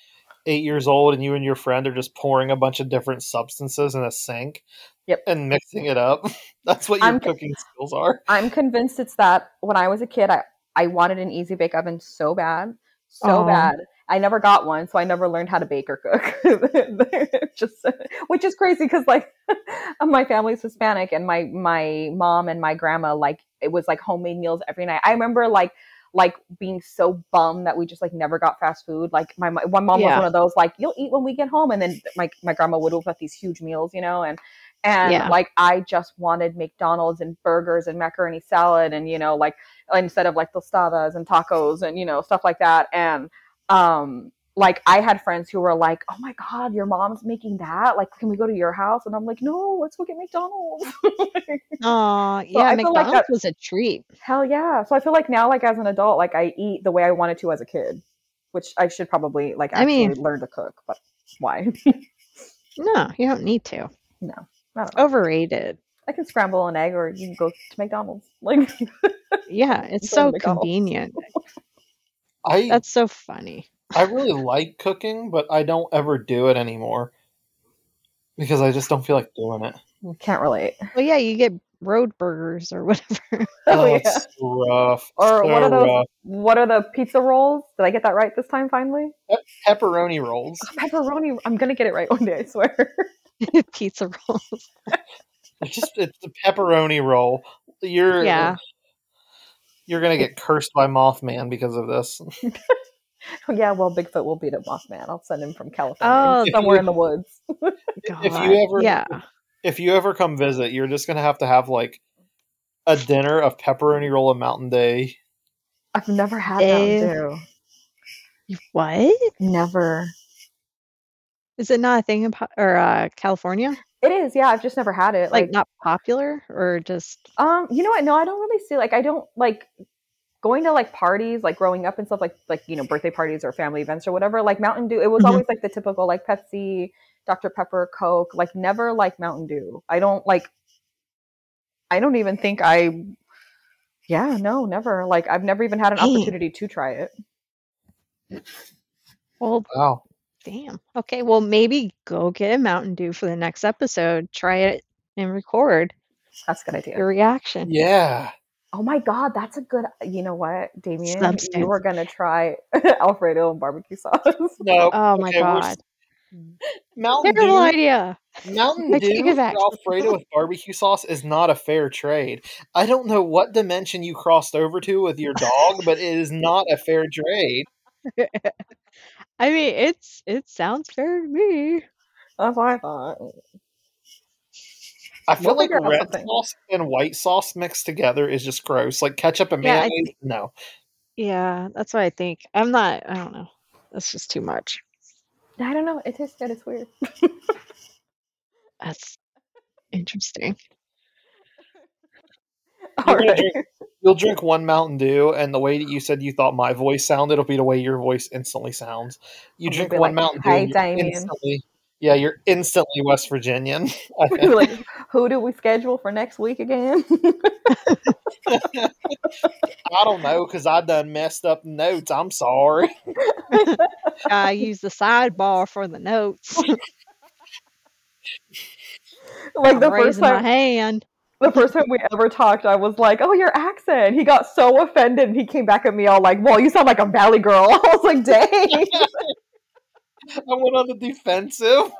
eight years old and you and your friend are just pouring a bunch of different substances in a sink. Yep. And mixing it up. That's what your I'm- cooking skills are. I'm convinced it's that when I was a kid, I, I wanted an easy bake oven so bad, so Aw. bad. I never got one, so I never learned how to bake or cook. Just, which is crazy because like my family's Hispanic, and my my mom and my grandma like it was like homemade meals every night. I remember like like being so bummed that we just like never got fast food. Like my my my mom was one of those like you'll eat when we get home, and then my my grandma would whip up these huge meals, you know, and and Yeah. like I just wanted McDonald's and burgers and macaroni salad and you know like instead of like tostadas and tacos and you know stuff like that and um like I had friends who were like, "Oh my god, your mom's making that! Like, can we go to your house?" And I'm like, "No, let's go get McDonald's." Oh, So yeah. I feel like McDonald's that- was a treat. Hell yeah! So I feel like now, like as an adult, like I eat the way I wanted to as a kid, which I should probably like I actually mean- learn to cook. But why? No, you don't need to. no, I don't. Overrated. I can scramble an egg, or you can go to McDonald's. Like, Yeah, it's so convenient. I That's so funny. I really like cooking, but I don't ever do it anymore because I just don't feel like doing it. You can't relate. Well, yeah, you get road burgers or whatever. Oh, oh yeah. it's so rough. Or so what are those? rough. What are the pizza rolls? Did I get that right this time? Finally, Pepperoni rolls. Oh, pepperoni. I'm gonna get it right one day. I swear. Pizza rolls. It's just it's the pepperoni roll. You're Yeah. You're gonna get cursed by Mothman because of this. yeah, well, Bigfoot will beat up Mothman. I'll send him from California, Oh, California, somewhere in the woods. If you ever yeah. if you ever come visit, you're just gonna have to have like a dinner of pepperoni roll and Mountain Dew. I've never had. Mountain Dew. What? Never. Is it not a thing in po- or uh, California? It is. Yeah, I've just never had it. Like Like, not popular or just um, you know what? No, I don't really see. Like, I don't like going to like parties, like growing up and stuff, like like you know birthday parties or family events or whatever. Like Mountain Dew, it was Mhm. always like the typical like Pepsi, Dr Pepper, Coke. Like never like Mountain Dew. I don't like. I don't even think I. Yeah, no, never. Like I've never even had an Dang. opportunity to try it. well, Wow. damn. Okay, well maybe go get a Mountain Dew for the next episode. Try it and record That's a good idea. your reaction. Yeah. Oh my god, that's a good. You know what, Damien? Substance. You were gonna try Alfredo and barbecue sauce. No. Oh my okay, god. Mm. Mountain Terrible Dew. idea. Mountain I Dew it back. for Alfredo with barbecue sauce is not a fair trade. I don't know what dimension you crossed over to with your dog, but it is not a fair trade. I mean, it's it sounds fair to me. That's what I thought. I feel We'll like figure red something. sauce and white sauce mixed together is just gross. Like ketchup and Yeah, I mayonnaise, no. Yeah, that's what I think. I'm not. I don't know. That's just too much. I don't know. It tastes good. It's weird. That's interesting. All gonna drink- You'll drink one Mountain Dew, and the way that you said you thought my voice sounded will be the way your voice instantly sounds. You I'm drink one like, Mountain Dew, "Hi, and you Damien." instantly, Yeah, you're instantly West Virginian. I think. like, who do we schedule for next week again? I don't know because I done messed up notes. I'm sorry. I use the sidebar for the notes. like I'm the first raising my time, hand. the first time we ever talked, I was like, "Oh, your accent." He got so offended, and he came back at me all like, "Well, you sound like a valley girl." I was like, "Dang." I went on the defensive.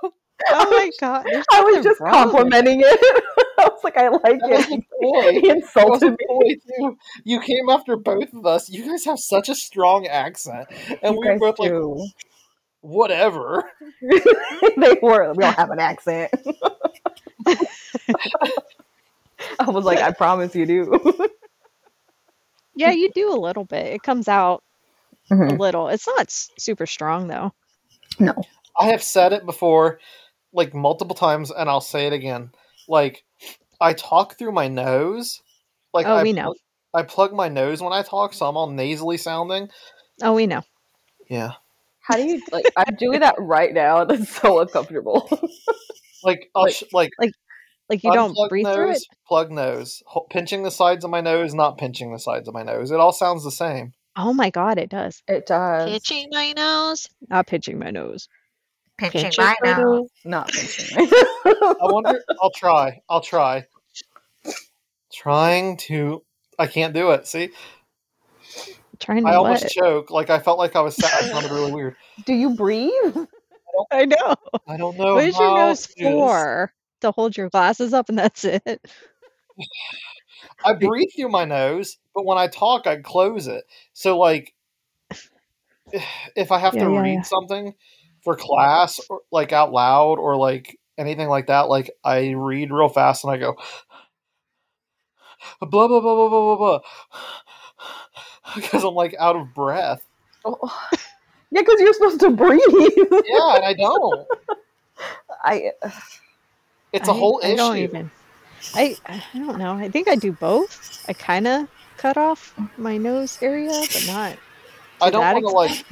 Oh my god. I was just wrong complimenting it. I was like, I like That was it. the. He insulted the me. too. You came after both of us. You guys have such a strong accent, and You we were guys both like, whatever. they were. We don't have an accent. I was like, I promise you do. Yeah, you do a little bit. It comes out a Mhm. little. It's not super strong though. No. I have said it before, like multiple times, and I'll say it again. Like, I talk through my nose. Like, Oh, I we know. plug- I plug my nose when I talk, so I'm all nasally sounding. Oh, we know. Yeah. How do you like? I'm doing that right now. That's so uncomfortable. Like, I'll Like- sh- like Like you don't breathe nose, through it. plug nose, Ho- pinching the sides of my nose, not pinching the sides of my nose. It all sounds the same. Oh my god, it does. It does. Pitching my nose. Not pitching my nose. Pitching Pinching my my nose. Not pinching. I wonder. I'll try. I'll try. Trying to. I can't do it. See, Trying to I almost what? choke. Like I felt like I was. Sa- I sounded really weird. do you breathe? I know. I don't know. What is your nose to do for? To hold your glasses up and that's it. I breathe through my nose, but when I talk, I close it. So, like, if I have Yeah, to yeah, read yeah. something for class, or like out loud, or like anything like that, like I read real fast and I go blah blah blah blah blah blah blah because I'm like out of breath. Oh. oh yeah, because you're supposed to breathe. Yeah, and I don't. I It's a I- whole I issue. Don't even. I I don't know. I think I do both. I kind of cut off my nose area, but not. I to don't that want to like.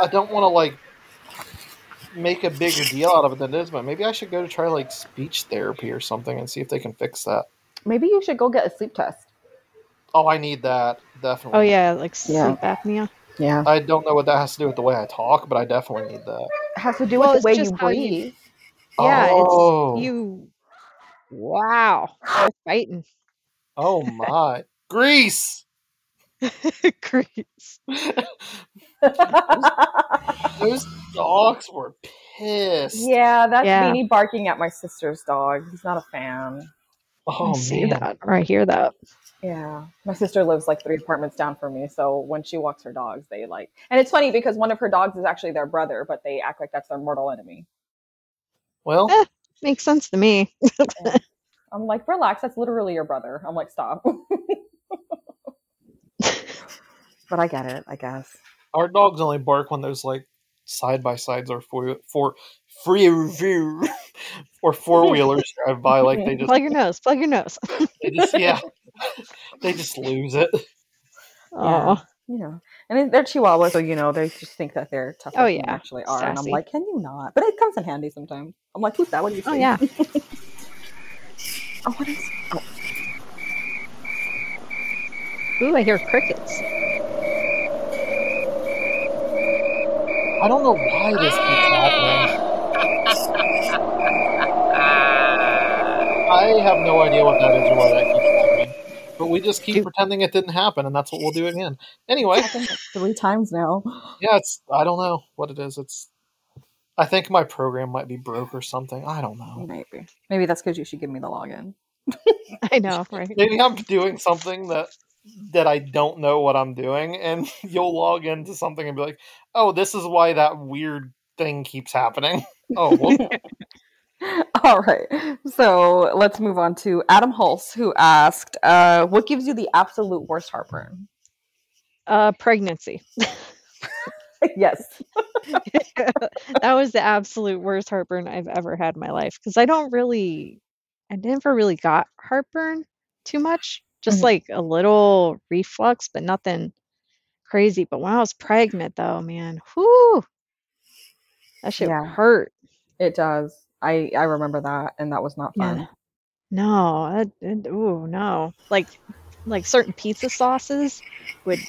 I don't want to like make a bigger deal out of it than it is. But maybe I should go to try like speech therapy or something and see if they can fix that. maybe you should go get a sleep test. Oh, I need that definitely. Oh yeah, like sleep Yeah. apnea. Yeah, I don't know what that has to do with the way I talk, but I definitely need that. it has to do Well, with the way you how you- breathe. Yeah, Oh. it's you. Wow, they're fighting. Oh my, Grease. Grease. Those dogs were pissed. yeah, that's Yeah. Beanie barking at my sister's dog. He's not a fan. Oh I see man. that or I hear that. Yeah. My sister lives like three apartments down from me. So when she walks her dogs, they like. And it's funny because one of her dogs is actually their brother, but they act like that's their mortal enemy. Well, Eh. Makes sense to me. I'm like, relax. That's literally your brother. I'm like, stop. but I get it, I guess. our dogs only bark when those like side by sides or four for free or four wheelers drive by. Like they just, plug your nose. Plug your nose. they just yeah, they just lose it. Oh, You know, and they're Chihuahuas, so you know they just think that they're tougher Oh, than they yeah. actually are. And I'm like, can you not? But it comes in handy sometimes. I'm like, who's that? What do you oh say? yeah. Oh, what is? Oh, Ooh, I hear crickets. I don't know why this keeps happening. I have no idea what that is or why that keeps happening. But we just keep pretending it didn't happen, and that's what we'll do again. Anyway, three times now. yeah, it's I don't know what it is. It's I think my program might be broke or something. I don't know. Maybe, maybe that's because you should give me the login. I know, right? Maybe I'm doing something that that I don't know what I'm doing, and you'll log into something and be like, "Oh, this is why that weird thing keeps happening." Oh, well, All right. So let's move on to Adam Hulse, who asked, uh, "What gives you the absolute worst heartburn?" Uh, pregnancy. yes. that was the absolute worst heartburn I've ever had in my life because I don't really, I never really got heartburn too much, just Mhm. like a little reflux, but nothing crazy. But when I was pregnant, though, man, whew, that shit Yeah. hurt. It does. I I remember that, and that was not Yeah. fun. No, that, that- ooh, no. Like, like certain pizza sauces would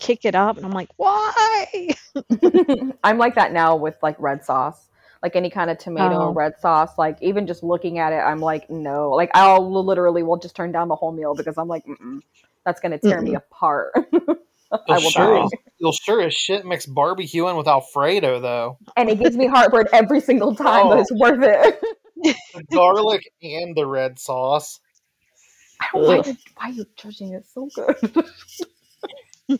kick it up, and I'm like, why? I'm like that now with like red sauce, like any kind of tomato Oh. red sauce. Like even just looking at it, I'm like, no. Like I'll literally will just turn down the whole meal because I'm like, Mm-mm, that's gonna tear me apart. I You'll will sure, die. as- you'll sure as shit mix barbecue in with Alfredo though. And it gives me heartburn every single time, but Oh. it's worth it. The garlic and the red sauce. I don't know why, Ugh. you- you judging it so good. I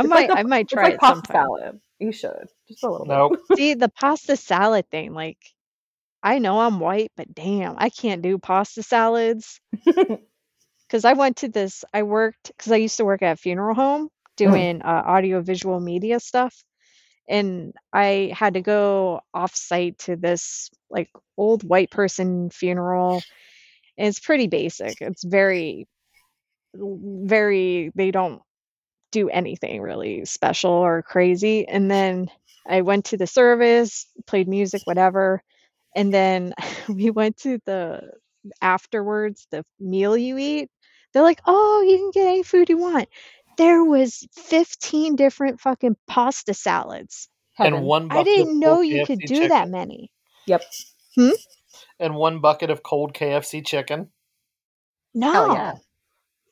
It's might, like the- I might it's try like it pasta sometime. salad. You should just a little Nope. See, the pasta salad thing, like, I know I'm white, but damn, I can't do pasta salads. Because I went to this, I worked, because I used to work at a funeral home doing uh, audio visual media stuff. And I had to go off site to this like old white person funeral. And it's pretty basic. It's very, very, they don't do anything really special or crazy. And then I went to the service, played music, whatever. And then we went to the afterwards, the meal you eat. They're like, oh, you can get any food you want. There was 15 different fucking pasta salads. Heaven. And one bucket I didn't cold know you could do chicken. that many. Yep. Hmm? And one bucket of cold KFC chicken. No. Yeah.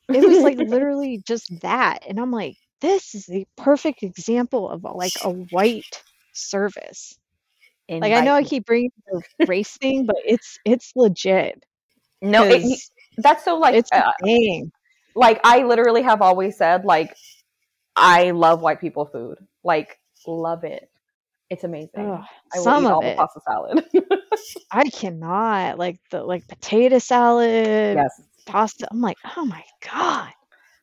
it was like literally just that and i'm like this is the perfect example of a, like a white service like i know i keep bringing the race thing but it's it's legit no. It, 'cause that's so like it's uh, a like I literally have always said like I love white people food. Like love it. It's amazing. Ugh, I will some eat of all the it pasta salad. i cannot like the like potato salad yes. pasta i'm like oh my god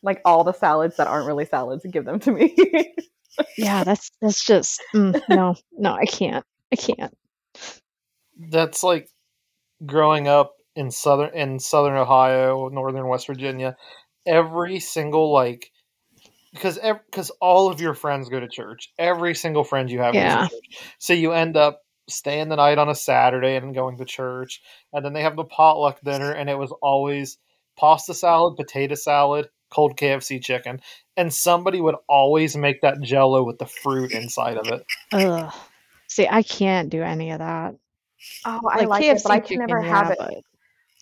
Like all the salads that aren't really salads, give them to me. yeah that's that's just mm, no no i can't i can't That's like growing up in southern in southern Ohio, northern West Virginia. Every single like because because all of your friends go to church. Every single friend you have Yeah. goes to church. So you end up staying the night on a Saturday and going to church, and then they have the potluck dinner, and it was always pasta salad, potato salad, cold KFC chicken, and somebody would always make that Jello with the fruit inside of it. Ugh. see i can't do any of that oh, I like KFC it, but I can never chicken, have yeah, it.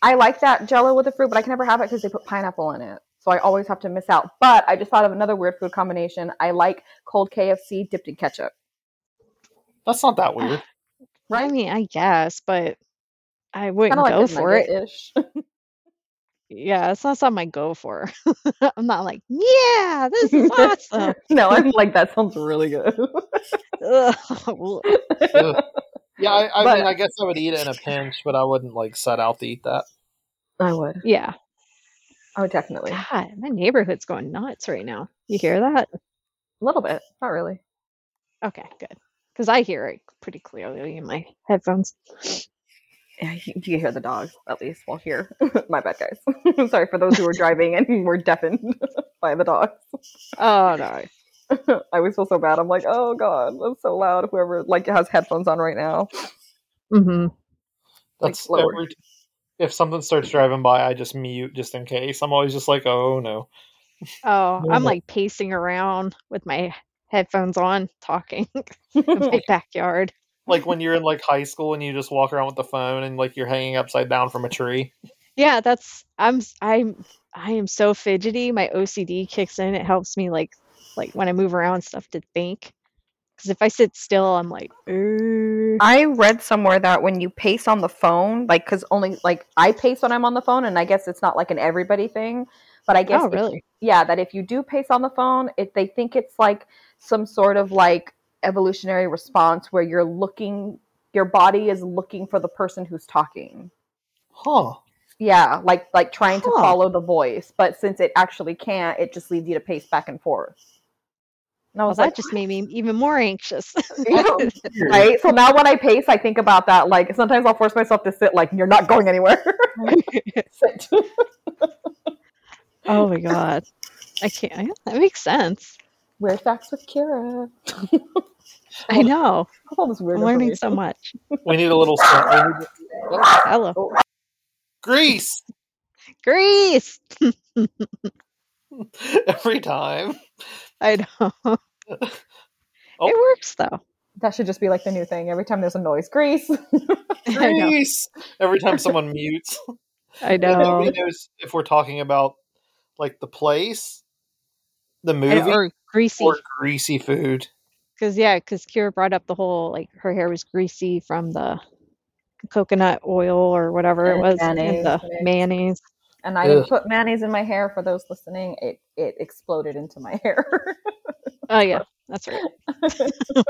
But I like that jello with the fruit, but I can never have it because they put pineapple in it. So I always have to miss out. But I just thought of another weird food combination. I like cold KFC dipped in ketchup. That's not that weird. I mean, I guess, but I wouldn't Kind of go like for it. ish. Yeah, it's not something I go for. I'm not like, yeah, this is awesome. no, I'm like that sounds really good. Ugh. Ugh. Yeah, I, I But- mean, I guess I would eat it in a pinch, but I wouldn't like set out to eat that. I would. yeah. Oh, definitely. God, my neighborhood's going nuts right now. You hear that? A little bit. Not really. Okay, good. Because I hear it pretty clearly in my headphones. Yeah, you, you hear the dogs at least while here. My bad, guys. Sorry for those who were driving and were deafened by the dogs. Oh no. I always feel so bad. I'm like, oh god, that's so loud. Whoever like has headphones on right now. Mm-hmm. That's lower. every. If something starts driving by, I just mute just in case. I'm always just like, oh no. Oh, I'm like pacing around with my headphones on, talking in my backyard. Like when you're in like high school and you just walk around with the phone and like you're hanging upside down from a tree. Yeah, that's I'm I'm I am so fidgety. My OCD kicks in. It helps me like like when I move around stuff to think. Because if I sit still, I'm like. I read somewhere that when you pace on the phone, like, because only like I pace when I'm on the phone, and I guess it's not like an everybody thing, but I guess oh if- really? yeah, that if you do pace on the phone, it they think it's like some sort of like evolutionary response where you're looking, your body is looking for the person who's talking. Huh. Yeah, like like trying to follow the voice, but since it actually can't, it just leads you to pace back and forth. And I Well, was that like, just made me even more anxious. Right? So now when I pace, I think about that. Like sometimes I'll force myself to sit. Like you're not going anywhere. sit. oh my god, I can't. That makes sense. Wear facts with Kyra. I know. All this weird I'm learning so much. We need a little. we need- oh, Hello. Grease Grease. every time. I know. Oh. It works though. That should just be like the new thing. Every time there's a noise, grease. I. Grease every time someone mutes. I And know. Knows if we're talking about like the place, the movie, And- or greasy. or greasy food. Because yeah, because Kyra brought up the whole like her hair was greasy from the coconut oil or whatever it was mayonnaise in the mayonnaise. and I Ugh. put mayonnaise in my hair. For those listening, it it exploded into my hair. Oh yeah, that's right.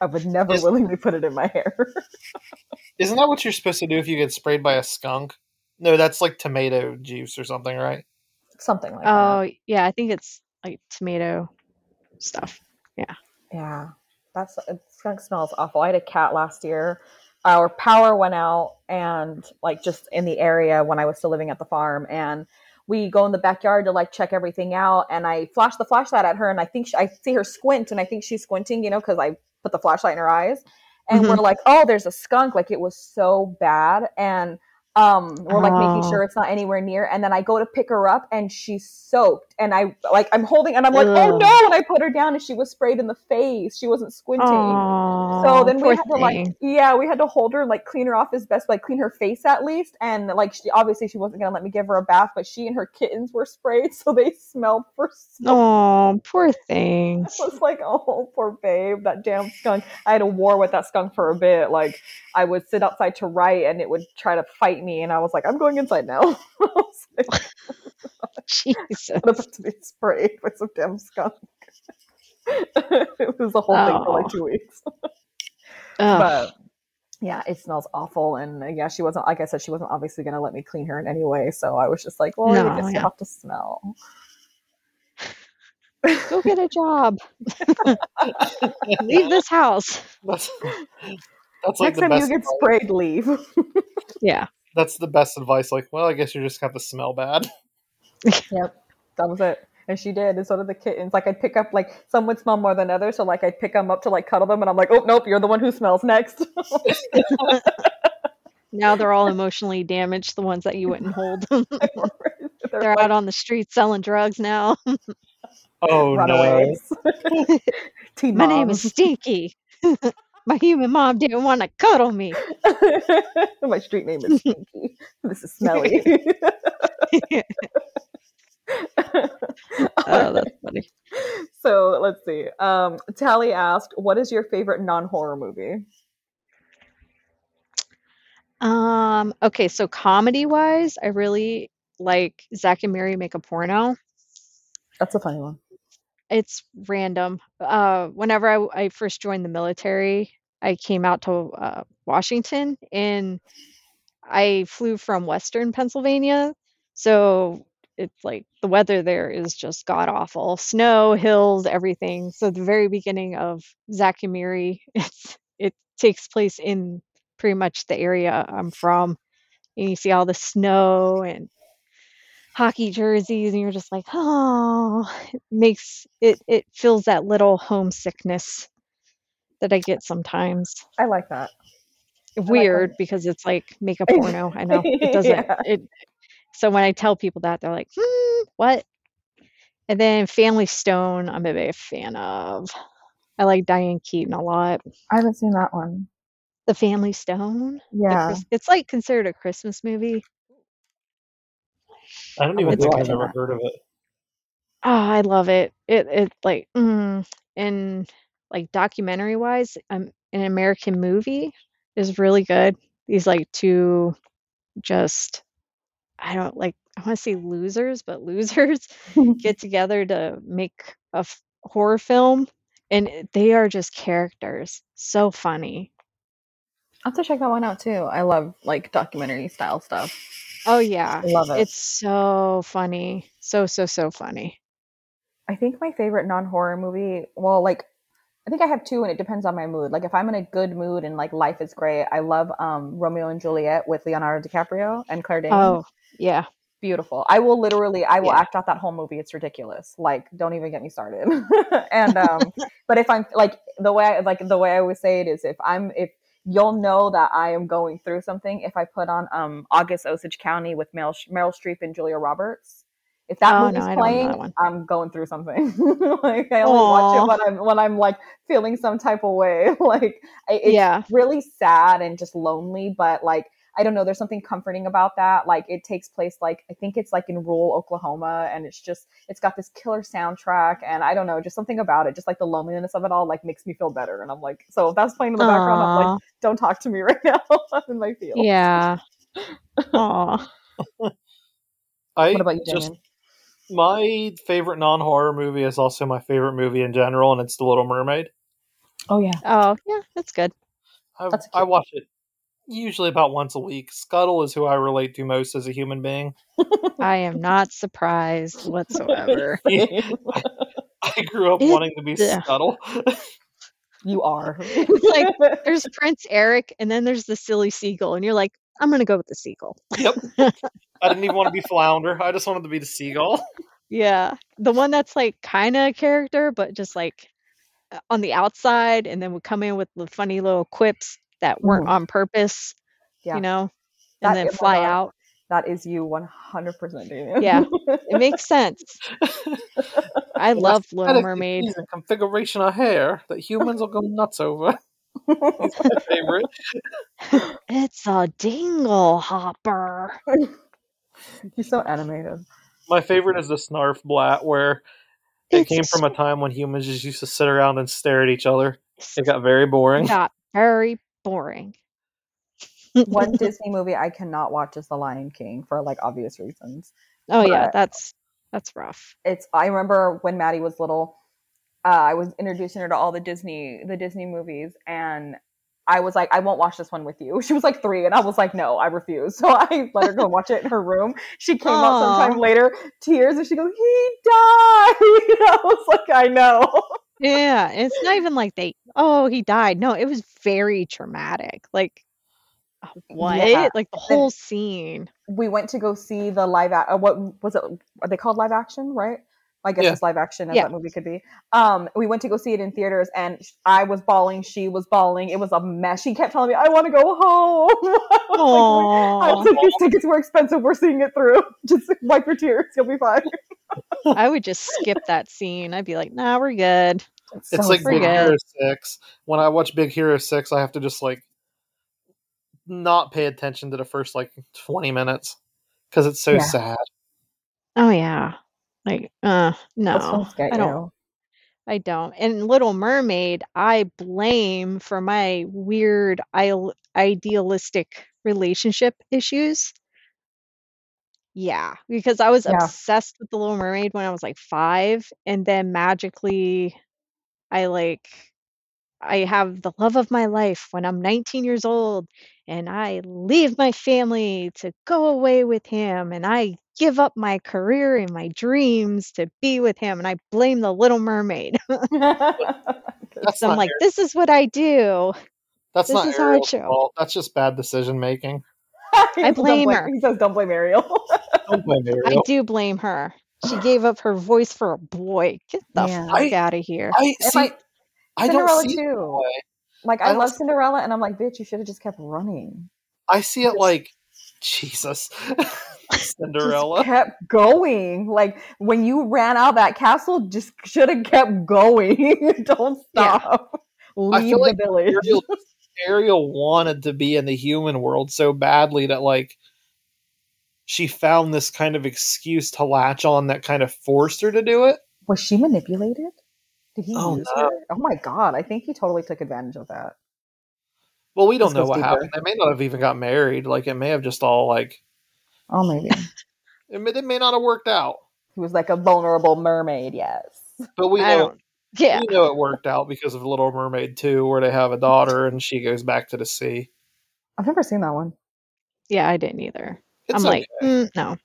I would never Is- willingly put it in my hair. Isn't that what you're supposed to do if you get sprayed by a skunk? No, that's like tomato juice or something, right? Something like Oh that. yeah, I think it's like tomato stuff. Yeah, Yeah. that's. Uh, skunk smells awful. I had a cat last year. Our power went out, and like just in the area when I was still living at the farm, and we go in the backyard to like check everything out. And I flash the flashlight at her, and I think she, I see her squint, and I think she's squinting, you know, because I put the flashlight in her eyes. And Mhm. we're like, oh, there's a skunk. Like it was so bad, and um, we're like making Oh. sure it's not anywhere near. And then I go to pick her up, and she's soaked. And I like I'm holding, and I'm like, oh no! And I put her down, and she was sprayed in the face. She wasn't squinting. Oh, So then we had to like, thing. yeah, we had to hold her, and, like clean her off as best, like clean her face at least, and like she obviously she wasn't gonna let me give her a bath, but she and her kittens were sprayed, so they smelled for. So Oh, poor thing I was like, oh, poor babe, that damn skunk. I had a war with that skunk for a bit. Like I would sit outside to write, and it would try to fight me, and I was like, I'm going inside now. I was like, Jesus. I'm about to be sprayed by some damn skunk. it was the whole thing for like Oh. two weeks. Ugh. but yeah, it smells awful. And uh, yeah, she wasn't, like I said, she wasn't obviously going to let me clean her in any way. So I was just like, well, No, I guess you yeah. have to smell. Go get a job. Leave this house. That's that's Next the time you get advice. sprayed, leave. Yeah. That's the best advice. Like, well, I guess you just have to smell bad. yep, that was it. And she did, and so did the kittens. Like I'd pick up, like some would smell more than others, so like I'd pick them up to like cuddle them, and I'm like, oh nope, you're the one who smells next. Now they're all emotionally damaged, the ones that you wouldn't hold. They're, They're like out on the streets selling drugs now. Oh no! runaways. Teen My name is. Stinky. My human mom didn't want to cuddle me. My street name is Stinky. This is Smelly. Oh, that's funny. so let's see. Um, Tally asked, "What is your favorite non-horror movie?" Um, okay, so comedy wise, I really like Zack and Miri make a porno. That's a funny one. It's random. Uh, whenever I, I first joined the military, I came out to uh, Washington and I flew from Western Pennsylvania. So it's like the weather there is just god awful. Snow, hills, everything. So the very beginning of Zack and Miri, it's it takes place in pretty much the area I'm from. And you see all the snow and hockey jerseys and you're just like, oh, it makes it it feels that little homesickness that I get sometimes I like that. weird because it's like make a porno. I know it doesn't. Yeah. It so when I tell people that, they're like, hmm, "What?" And then Family Stone, I'm a big fan of. I like Diane Keaton a lot. I haven't seen that one. The Family Stone, Yeah, it's like considered a Christmas movie. I don't even It's think I've ever heard of it. Oh, I love it. It it like mm, and like documentary wise, um, an American movie is really good. These like two just I don't like I want to say losers, but losers get together to make a f- horror film and they are just characters. So funny. I'll have to check that one out too. I love like documentary style stuff. Oh yeah. I love it. It's so funny. So so so funny. I think my favorite non-horror movie, well, like I think I have two and it depends on my mood. Like if I'm in a good mood and like life is great, I love um Romeo and Juliet with Leonardo DiCaprio and Claire Danes. Oh, yeah. beautiful. I will literally, I will Yeah. act out that whole movie. It's ridiculous. Like, don't even get me started. and um, but if I'm like the way, I, like the way I always say it is, if I'm if you'll know that I am going through something if I put on um August Osage County with Meryl, Meryl Streep and Julia Roberts. If that Oh, no, movie's I playing. I'm going through something. like I only watch it when I'm when I'm like feeling some type of way. like it's Yeah. really sad and just lonely, but like I don't know, there's something comforting about that. Like it takes place like I think it's like in rural Oklahoma and it's just it's got this killer soundtrack and I don't know, just something about it, just like the loneliness of it all like makes me feel better. And I'm like, so if that's playing in the background, I'm like, don't talk to me right now. I'm in my feels. Yeah. Aw. I What about you, just Damien? my favorite non-horror movie is also my favorite movie in general, and it's The Little Mermaid. Oh yeah. Oh, yeah, that's good. I, That's I watch it usually about once a week. Scuttle is who I relate to most as a human being. I am not surprised whatsoever. I grew up It- wanting to be yeah. Scuttle. you are. It's like there's Prince Eric and then there's the silly seagull, and you're like, I'm gonna go with the seagull. yep. I didn't even want to be Flounder. I just wanted to be the seagull. Yeah. The one that's like kind of a character, but just like uh, on the outside, and then would come in with the funny little quips that weren't Mhm. on purpose, Yeah. you know, That- and then fly God. out. that is you 100% Damien. Yeah. It makes sense. I The love Little Mermaid. disease and configuration of hair that humans will go nuts over. It's my favorite. It's a dinglehopper. He's so animated. My favorite is the snarfblatt, where it It's came from a time when humans just used to sit around and stare at each other. It got very boring. got very boring. One Disney movie I cannot watch is The Lion King for like obvious reasons. Oh yeah, that's that's rough. It's I remember when Maddie was little, uh, I was introducing her to all the Disney the Disney movies, and I was like, I won't watch this one with you. She was like three, and I was like, no, I refuse. So I let her go watch it in her room. She came out sometime later, tears, and she goes, he died. I was like, I know. Yeah, it's not even like they. Oh, he died. No, it was very traumatic. Like uh, what? Yeah. Like the whole scene. we went to go see the live uh, what was it are they called live action right i guess Yeah. it's live action as Yeah. that movie could be um we went to go see it in theaters and i was bawling she was bawling it was a mess she kept telling me i want to go home I was like, I Aww. these tickets were expensive. We're seeing it through. Just wipe your tears. You'll be fine. I would just skip that scene. I'd be like, nah, we're good. It's so like. Big Forget. Hero Six. When I watch Big Hero Six, I have to just like not pay attention to the first like twenty minutes because it's so Yeah. sad. Oh yeah. Like, uh, no, I don't. you. I don't. And Little Mermaid, I blame for my weird ideal- idealistic relationship issues. Yeah, because I was Yeah. obsessed with The Little Mermaid when I was like five, and then magically, I like, I have the love of my life when I'm 19 years old, and I leave my family to go away with him, and I give up my career and my dreams to be with him, and I blame The Little Mermaid. That's So I'm like, Ariel- this is what I do. that's this not is Ariel's show. fault. That's just bad decision making. I says, "Don't blame her. He says, "Don't blame Ariel." Don't blame Ariel. I do blame her. She gave up her voice for a boy. Get the Yeah. fuck out of here. I see. like, I don't Cinderella see it too. Like I I love see- Cinderella, and I'm like, bitch, you should have just kept running. I see it like Jesus, Just Cinderella. kept going. Like when you ran out of that castle, just should have kept going. Don't Yeah. stop. I Leave feel the like village. Ariel, Ariel wanted to be in the human world so badly that like she found this kind of excuse to latch on that kind of forced her to do it. Was she manipulated? Did he Oh, use no. her? Oh my god! I think he totally took advantage of that. Well, we don't This know what deeper. happened. They may not have even got married. Like it may have just all like Oh, maybe it may, it may not have worked out. he was like a vulnerable mermaid. Yes. But we know. Yeah. we know it worked out because of Little Mermaid 2, where they have a daughter and she goes back to the sea. I've never seen that one. Yeah, I didn't either. It's I'm like, mm, no.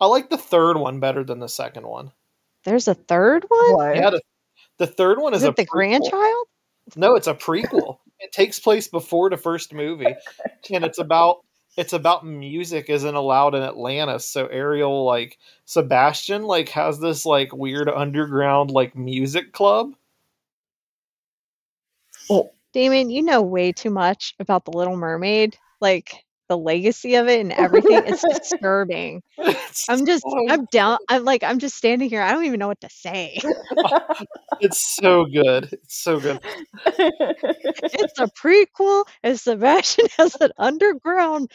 I like the third one better than the second one. There's a third one? What? Yeah, the, the third one is, Is a it the prequel. grandchild? No, it's a prequel. it takes place before the first movie, and it's about it's about music isn't allowed in Atlantis. So Ariel, like Sebastian, like has this like weird underground like music club. Oh. Damien, you know way too much about the Little Mermaid. Like the legacy of it and everything. It's disturbing. It's I'm just, so- I'm down. I'm like, I'm just standing here. I don't even know what to say. it's so good. It's so good. It's a prequel, and Sebastian has an underground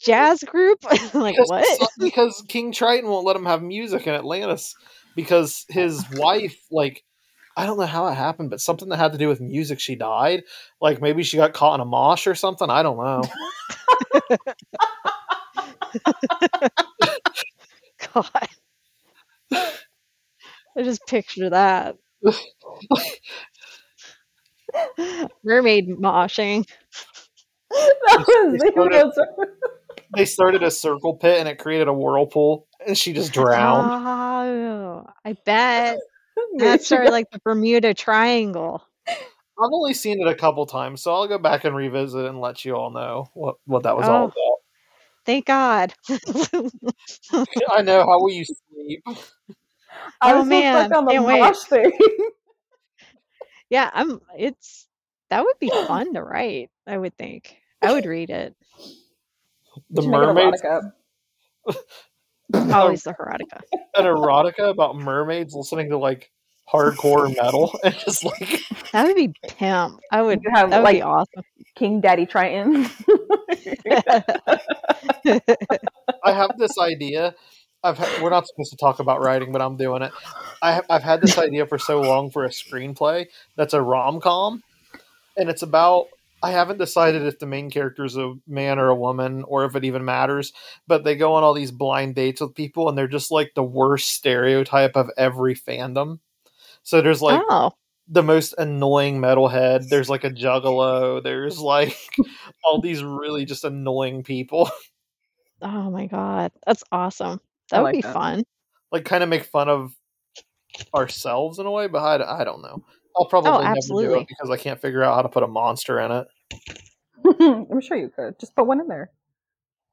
jazz group. like because, what? because King Triton won't let him have music in Atlantis because his wife, like, I don't know how it happened, but something that had to do with music, she died. Like maybe she got caught in a mosh or something. I don't know. God. I just picture that. Mermaid moshing. that was They started- the they started a circle pit and it created a whirlpool, and she just drowned. Oh, I bet. That of like the Bermuda Triangle. I've only seen it a couple times, so I'll go back and revisit and let you all know what what that was all Oh. about. Thank God. I know. How will you sleep? I Oh, man, on the can't wait. thing. yeah, I'm it's that would be fun to write, I would think. I would read it. The Should make it mermaids, erotica. Oh. Always the erotica. an erotica about mermaids listening to like hardcore metal and just like That would be pimp. I would You have that would like be awesome. King Daddy Triton. I have this idea. I've ha- we're not supposed to talk about writing, but I'm doing it. I have, I've had this idea for so long for a screenplay that's a rom com, and it's about. I haven't decided if the main character is a man or a woman, or if it even matters. But they go on all these blind dates with people, and they're just like the worst stereotype of every fandom. So there's like oh. the most annoying metalhead. There's like a juggalo. There's like all these really just annoying people. Oh my god. That's awesome. That I would like be that. fun. like kind of make fun of ourselves in a way, but I, I don't know. I'll probably oh, never do Oh, absolutely. it because I can't figure out how to put a monster in it. I'm sure you could. Just put one in there.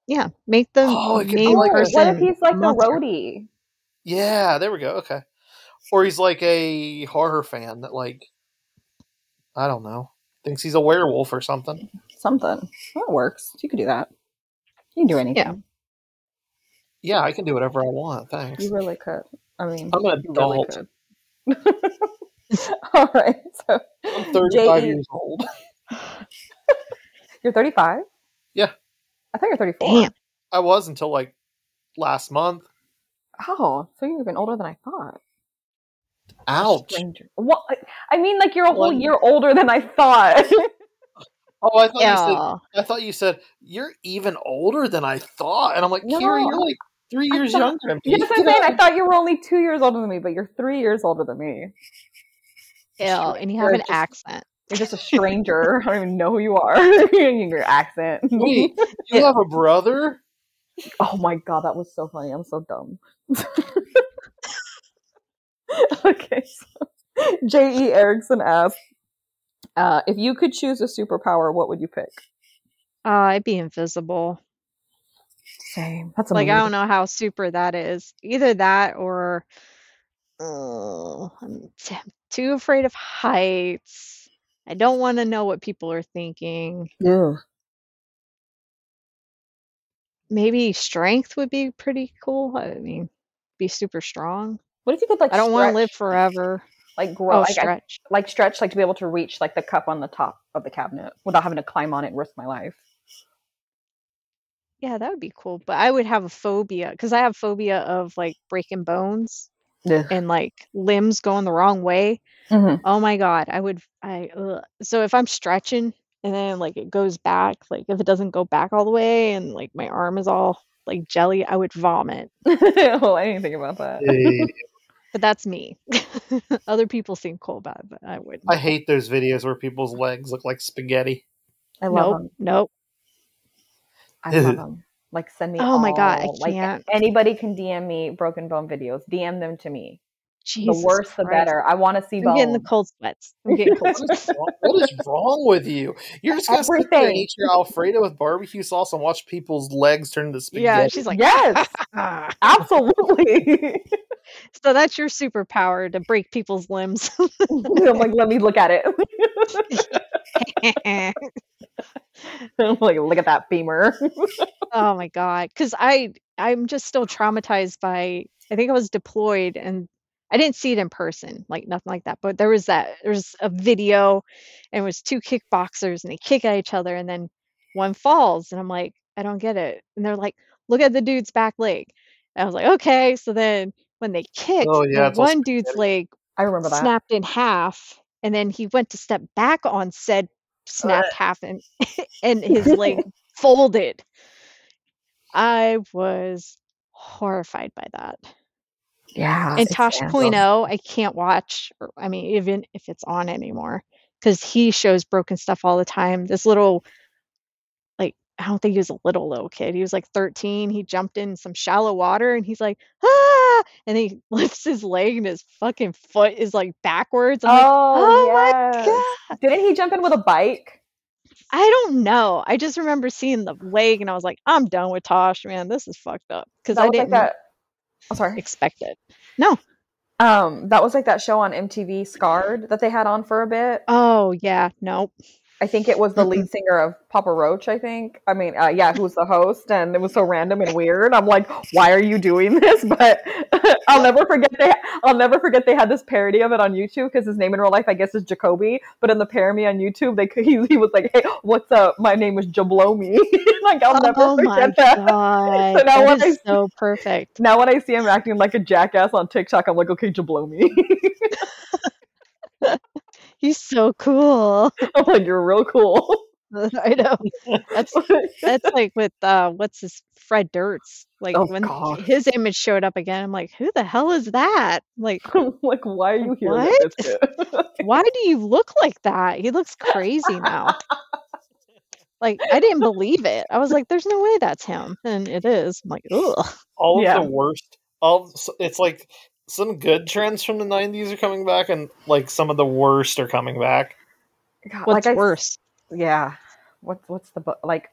Yeah. Make the Oh, it could main like person. Oh, what if he's like a the roadie? Yeah, there we go. Okay. Or he's like a horror fan that like I don't know. Thinks he's a werewolf or something. Something. That works. You could do that. You can do anything. Yeah, I can do whatever I want. Thanks. You really could. I mean, I'm an you really adult. could. All right. So I'm 35 J.E. years old. you're 35. Yeah. I thought you're 34. Damn. I was until like last month. Oh, so you're even older than I thought. Ouch. Stranger. What? I mean, like you're a whole One- year older than I thought. Oh, I thought you said I thought you said you're even older than I thought, and I'm like, No. Kyra, you're like three years thought- younger than me. Yes, I'm saying I thought you were only two years older than me, but you're three years older than me. Ew. And you have an just- accent. You're just a stranger. I don't even know who you are. Your accent. Wait, you have a brother? Oh my god, that was so funny. I'm so dumb. okay, so J.E. Erickson asked, uh, if you could choose a superpower, what would you pick? Uh, I'd be invisible. Same. That's Like I don't know how super that is. Either that or oh, I'm t- too afraid of heights. I don't want to know what people are thinking. know. Maybe strength would be pretty cool. I mean, be super strong. What if you could like? I don't want to live forever. Like grow, Oh, like, I- stretch. like stretch, like to be able to reach like the cup on the top of the cabinet without having to climb on it and risk my life. Yeah, that would be cool. But I would have a phobia because I have phobia of like breaking bones and like limbs going the wrong way. Mhm. Oh my god, I would I ugh. so if I'm stretching and then like it goes back, like if it doesn't go back all the way and like my arm is all like jelly, I would vomit. well, I didn't think about that. Hey, But that's me. Other people seem cool about it, but I wouldn't. I hate those videos where people's legs look like spaghetti. I love nope, them. nope. I love them. Like send me. Oh my God, I like, can't. Anybody can DM me broken bone videos. DM them to me. Jesus the worse, the better. I want to see I'm bones. getting the cold sweats. I'm getting cold sweats. what is wrong with you? You're just gonna sit there and eat your Alfredo with barbecue sauce and watch people's legs turn to spaghetti. Yeah, she's like, yes, absolutely. so that's your superpower to break people's limbs. I'm like, let me look at it. I'm like, look at that femur. oh my god because i i'm just still traumatized by i think i was deployed and i didn't see it in person like nothing like that but there was that there was a video and it was two kickboxers and they kick at each other and then one falls and i'm like i don't get it and they're like look at the dude's back leg and i was like okay so then when they kicked Oh, yeah, one dude's leg I remember that. snapped in half and then he went to step back on said snapped half and and his leg folded. I was horrified by that. Yeah. and tosh oh i can't watch or, i mean even if it's on anymore because he shows broken stuff all the time. This little like i don't think he was a little little kid. He was like 13 he jumped in some shallow water and he's like ah and he lifts his leg and his fucking foot is like backwards I'm like, Oh, oh my god Didn't he jump in with a bike? I don't know. I just remember seeing the leg and I was like, I'm done with Tosh, man. This is fucked up because I didn't that. I'm sorry. expect it. No. Um, that was like that show on MTV, Scarred, that they had on for a bit. Oh yeah, nope. I think it was the lead singer of Papa Roach. I think. I mean, uh, yeah, who was the host, and it was so random and weird. I'm like, why are you doing this? But I'll never forget they. I'll never forget they had this parody of it on YouTube because his name in real life, I guess, is Jacoby. But in the parody on YouTube, they he, he was like, "Hey, what's up? My name is Jablomi." like I'll never oh forget that. god, So now that when I so perfect. Now when I see him acting like a jackass on TikTok, I'm like, okay, Jablomi. He's so cool. I'm like, you're real cool. I know. That's that's like with uh, what's his Fred Durst. Like Oh, when gosh. his image showed up again, I'm like, who the hell is that? Like, like, why are you here, What? Limp Bizkit? why do you look like that? He looks crazy now. Like I didn't believe it. I was like, "There's no way that's him," and it is. I'm like, ugh. all of Yeah. the worst. All it's like some good trends from the '90s are coming back, and like some of the worst are coming back. God, What's like I- worse? Yeah. What's what's the bu- like?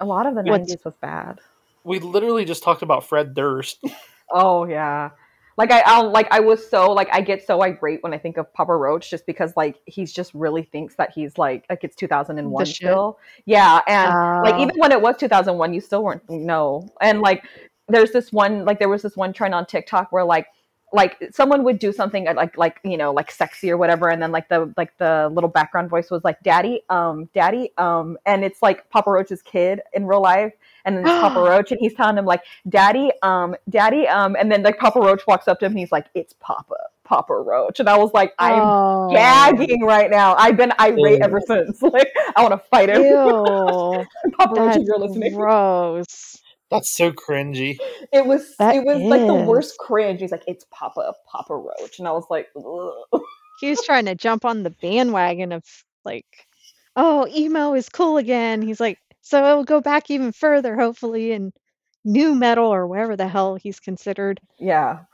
A lot of the What's- nineties was bad. We literally just talked about Fred Durst. Oh yeah. Like I, I'll like I was so like I get so irate when I think of Papa Roach just because like he's just really thinks that he's like like it's 2001 The shit? still. Yeah, and like Oh. even when it was 2001 you still weren't no. And like there's this one like there was this one trend on TikTok where like like someone would do something uh, like like you know like sexy or whatever and then like the like the little background voice was like daddy um daddy um and it's like Papa Roach's kid in real life and then it's Papa Roach and he's telling him like daddy um daddy um and then like Papa Roach walks up to him and he's like it's Papa Papa Roach and I was like I'm Oh. gagging right now I've been irate Ew. ever since like I want to fight him Papa Roach if you're listening gross. That's so cringy. it was That it was like the worst cringe he's like it's Papa Papa Roach and I was like Ugh. He was trying to jump on the bandwagon of like, oh, emo is cool again. He's like, so it'll go back even further, hopefully, in nu metal or wherever the hell he's considered. yeah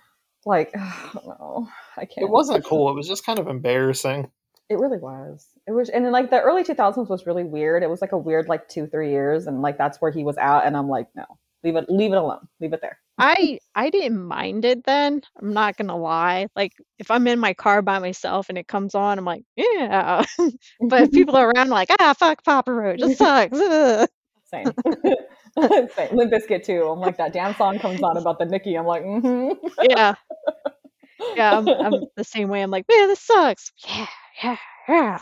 like I don't I can't It wasn't cool. It was just kind of embarrassing. It really was. It was, and then like the early 2000s was really weird. It was like a weird like two three years, and like that's where he was out. And I'm like, no, leave it, leave it alone, leave it there. I I didn't mind it then. I'm not gonna lie. Like if I'm in my car by myself and it comes on, I'm like, yeah. but if people are around, like, ah, fuck Papa Roach, it sucks. Ugh." Same. Same. Limp Bizkit too. I'm like that damn song comes on about the Nookie. I'm like, mm-hmm. yeah, yeah. I'm, I'm the same way. I'm like, man, this sucks. Yeah, yeah, yeah.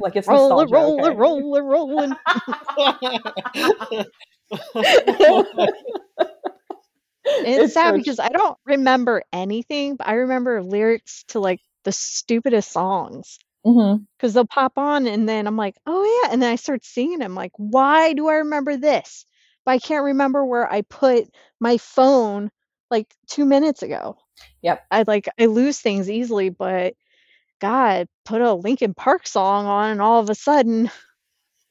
like it's roll it, nostalgia, roll it, okay? roll it, rolling. It's, sad so because I don't remember anything, but I remember lyrics to like the stupidest songs. Mm-hmm. Because they'll pop on and then I'm like, oh yeah, and then I start singing. I'm like, why do I remember this? But I can't remember where I put my phone like two minutes ago. Yep. I like I lose things easily, but God, put a Linkin Park song on, and all of a sudden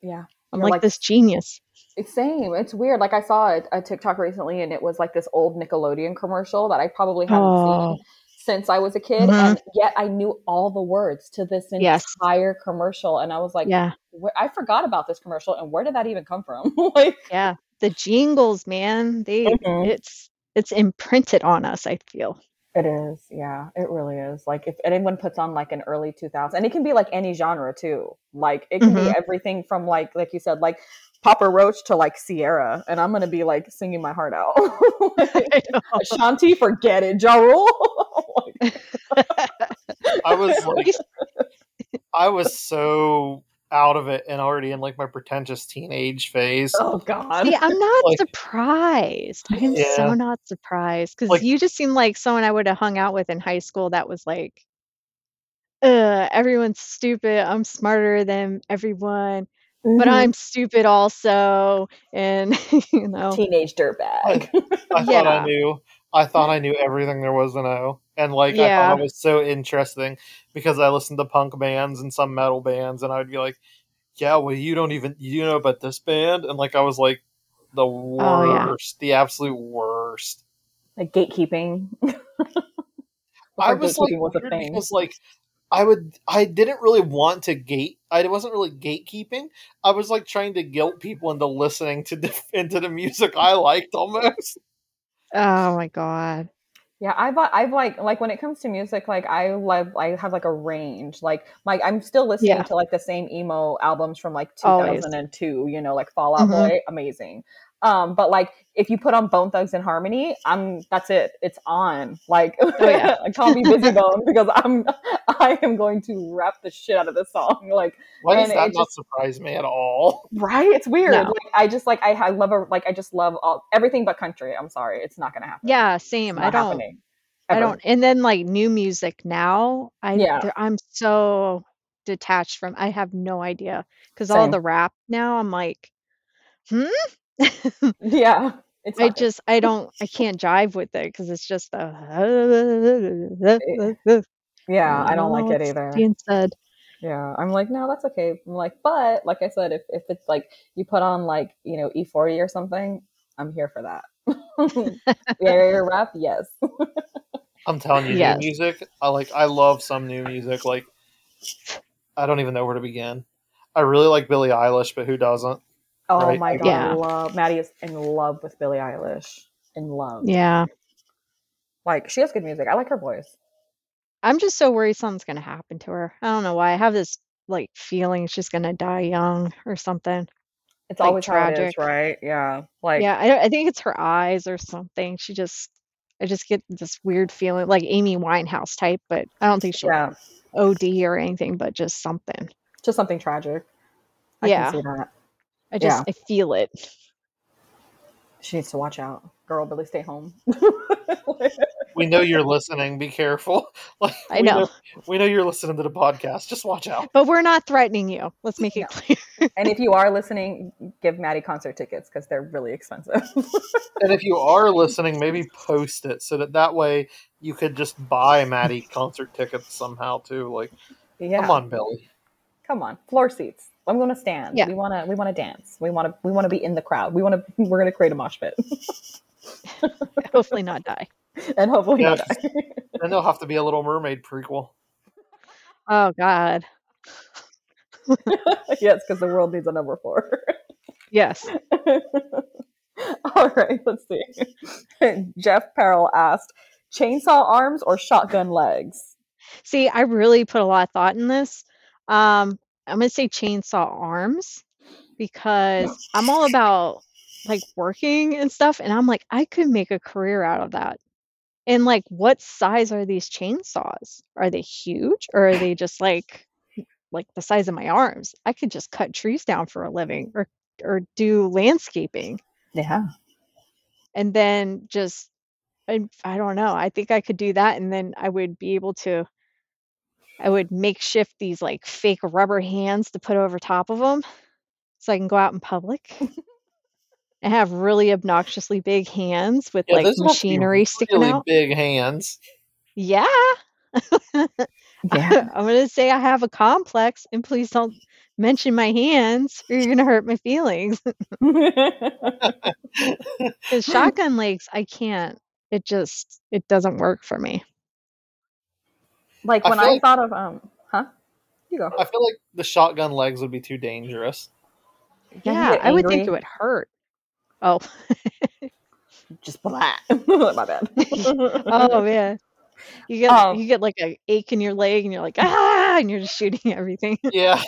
Yeah. I'm like, like- this genius. It's same. It's weird. Like I saw a, a TikTok recently, and it was like this old Nickelodeon commercial that I probably haven't Oh. seen since I was a kid, Mhm. and yet I knew all the words to this Yes. entire commercial, and I was like, yeah, I forgot about this commercial, and where did that even come from? like, yeah. The jingles, man. They Mhm. it's it's imprinted on us. I feel. It is, yeah, it really is. Like if anyone puts on like an early 2000s, and it can be like any genre too. Like it can be Mhm. everything from like like you said, like Papa Roach to like Ciara, and I'm gonna be like singing my heart out. Like, I. Ashanti, forget it, Ja Rule. Like, I was like, I was so out of it and already in like my pretentious teenage phase. oh God. See, I'm not Like- surprised. I am Yeah. so not surprised because Like- you just seem like someone I would have hung out with in high school that was like, uh, everyone's stupid. I'm smarter than everyone, but Mhm. I'm stupid also. And, you know, teenage dirtbag. I thought I knew. I thought I knew everything there was to know, and like I thought it was so interesting because I listened to punk bands and some metal bands, and I would be like, "Yeah, well, you don't even you know about this band," and like I was like the Oh, yeah. worst, the absolute worst. like gatekeeping. I was like gatekeeping was weird thing. because like I would I didn't really want to gate. I wasn't really gatekeeping. I was like trying to guilt people into listening to the, into the music I liked almost. oh my God. Yeah, I've I've like like when it comes to music, like I love I have like a range. Like like I'm still listening Yeah. to like the same emo albums from like Always. 2002. You know, like Fallout Mhm. Boy, amazing. Um, but like if you put on Bone Thugs and Harmony, I'm that's it. It's on. Like Oh, yeah. call me Bizzy Bone because I'm I am going to rap the shit out of this song. Like Why does that not just- surprise me at all? right, it's weird. No. Like I just like I, I love a like I just love all everything but country. I'm sorry, it's not gonna happen. Yeah, It's same. I don't. happening. I don't. And then like new music now, I Yeah. there- I'm so detached from. I have no idea because all the rap now, I'm like, hmm. Yeah. It's I not just I don't I can't jive with it because it's just a. Yeah, I don't like it either. Being said, Yeah, I'm like, no, that's okay. I'm like, but like I said, if if it's like you put on like you know E40 or something, I'm here for that. yeah, rap, yes. I'm telling you, Yes. new music. I like. I love some new music. Like, I don't even know where to begin. I really like Billie Eilish, but who doesn't? Oh Right, my like- god, I Yeah. love Maddie is in love with Billie Eilish. In love. yeah, Like she has good music. I like her voice. I'm just so worried something's gonna happen to her. I don't know why. I have this like feeling she's gonna die young or something. It's Like, always how it is, tragic. right? Yeah. Like yeah, I, I think it's her eyes or something. She just, I just get this weird feeling, like Amy Winehouse type, but I don't think she'll yeah, OD or anything, but just something. just something tragic. I Yeah. can see that. I just, Yeah. I feel it. She needs to watch out. Girl, Billie, stay home. We know you're listening. Be careful. Like, I we know. We know you're listening to the podcast. Just watch out. But we're not threatening you. Let's make it No. clear. and if you are listening, give Maddie concert tickets because they're really expensive. And if you are listening, maybe post it so that that way you could just buy Maddie concert tickets somehow too. Like, yeah. come on, Billie. Come on. Floor seats. I'm gonna stand. Yeah. We wanna we wanna dance. We wanna we wanna be in the crowd. We wanna we're gonna create a mosh pit. Hopefully not die. and hopefully not die. Then there'll have to be a Little Mermaid prequel. Oh God. yes, because the world needs a number four. Yes. All right, let's see. Jeff Perrell asked, chainsaw arms or shotgun legs? See, I really put a lot of thought in this. Um, I'm gonna say chainsaw arms because I'm all about like working and stuff, and I'm like, I could make a career out of that. And like, what size are these chainsaws? Are they huge or are they just like like the size of my arms? I could just cut trees down for a living or or do landscaping Yeah. and then just I, I don't know i think i could do that and then i would be able to i would makeshift these like fake rubber hands to put over top of them so i can go out in public and have really obnoxiously big hands with Yeah, like those have to machinery sticking out. really out big hands. yeah Yeah. I'm gonna say I have a complex, and please don't mention my hands, or you're gonna hurt my feelings. Because shotgun legs, I can't. It just it doesn't work for me. Like I when feel I like- thought of um, huh? You go. I feel like the shotgun legs would be too dangerous. Don't Yeah, I would think it would hurt. Oh, Just blah. My bad. oh man, you get Um, you get like a ache in your leg, and you're like ah, and you're just shooting everything. Yeah,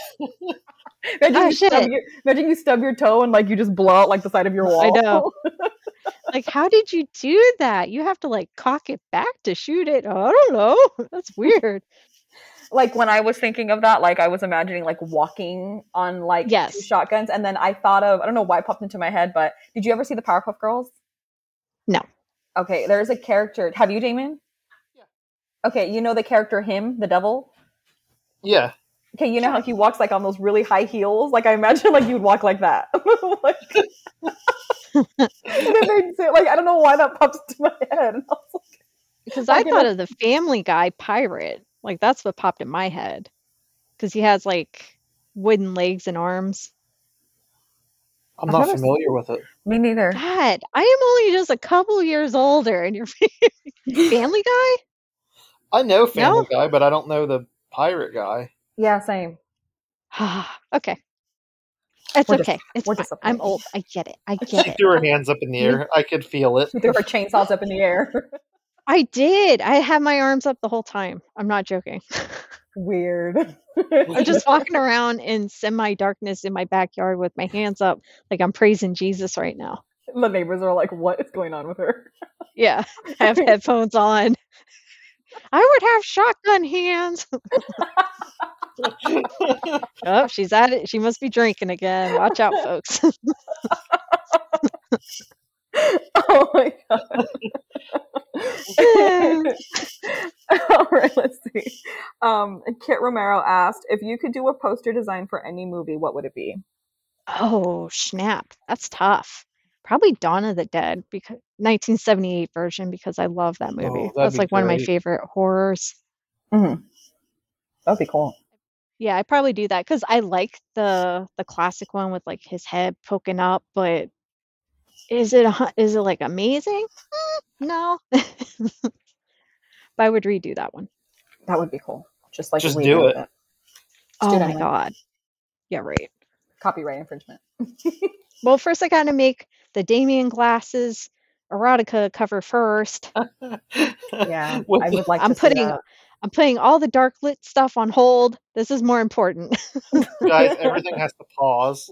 Imagine, Ah, you stub shit. your, imagine you stub your toe and like you just blow out like the side of your wall. I know. like, how did you do that? You have to like cock it back to shoot it. Oh, I don't know. That's weird. like when I was thinking of that, like I was imagining like walking on like Yes. two shotguns, and then I thought of I don't know why it popped into my head, but did you ever see the Powerpuff Girls? No. Okay, there's a character. Have you, Damien? Yeah. Okay, you know the character him, the devil. yeah. Okay, you know how he walks like on those really high heels. Like I imagine like you'd walk like that. like, it made sense. like I don't know why that pops to my head. I like, Because Like I thought a- of the Family Guy pirate. Like that's what popped in my head. Because he has like wooden legs and arms. I'm not familiar with it. Me neither. God, I am only just a couple years older, and you're Family Guy. I know Family No? Guy, but I don't know the pirate guy. Yeah, same. okay. It's We're dis- okay. It's we're disappointed. I'm old. I get it. I get it. She it. threw her hands up in the air. I could feel it. She threw her chainsaws up in the air. I did. I had my arms up the whole time. I'm not joking. Weird. I'm just walking around in semi darkness in my backyard with my hands up, like I'm praising Jesus right now. the neighbors are like, "What is going on with her?" Yeah, I have headphones on. I would have shotgun hands. oh, she's at it. She must be drinking again. Watch out, folks. oh my god. All right, let's see. Um, Kit Romero asked if you could do a poster design for any movie, what would it be? oh, snap. That's tough. Probably Dawn of the Dead because 1978 version because I love that movie. Oh, That's be like one of my favorite horrors. Mm-hmm. That'd be cool. Yeah, I probably do that because I like the the classic one with like his head poking up, but is it a, hu- is it like amazing? Mm, no, but I would redo that one. That would be cool. Just like Just do it. Oh do it my anyway. god, yeah, right. Copyright infringement. Well, first I got to make the Damien glasses erotica cover first. Yeah, I would like. I'm putting. I'm putting all the dark lit stuff on hold. This is more important. Guys, everything has to pause.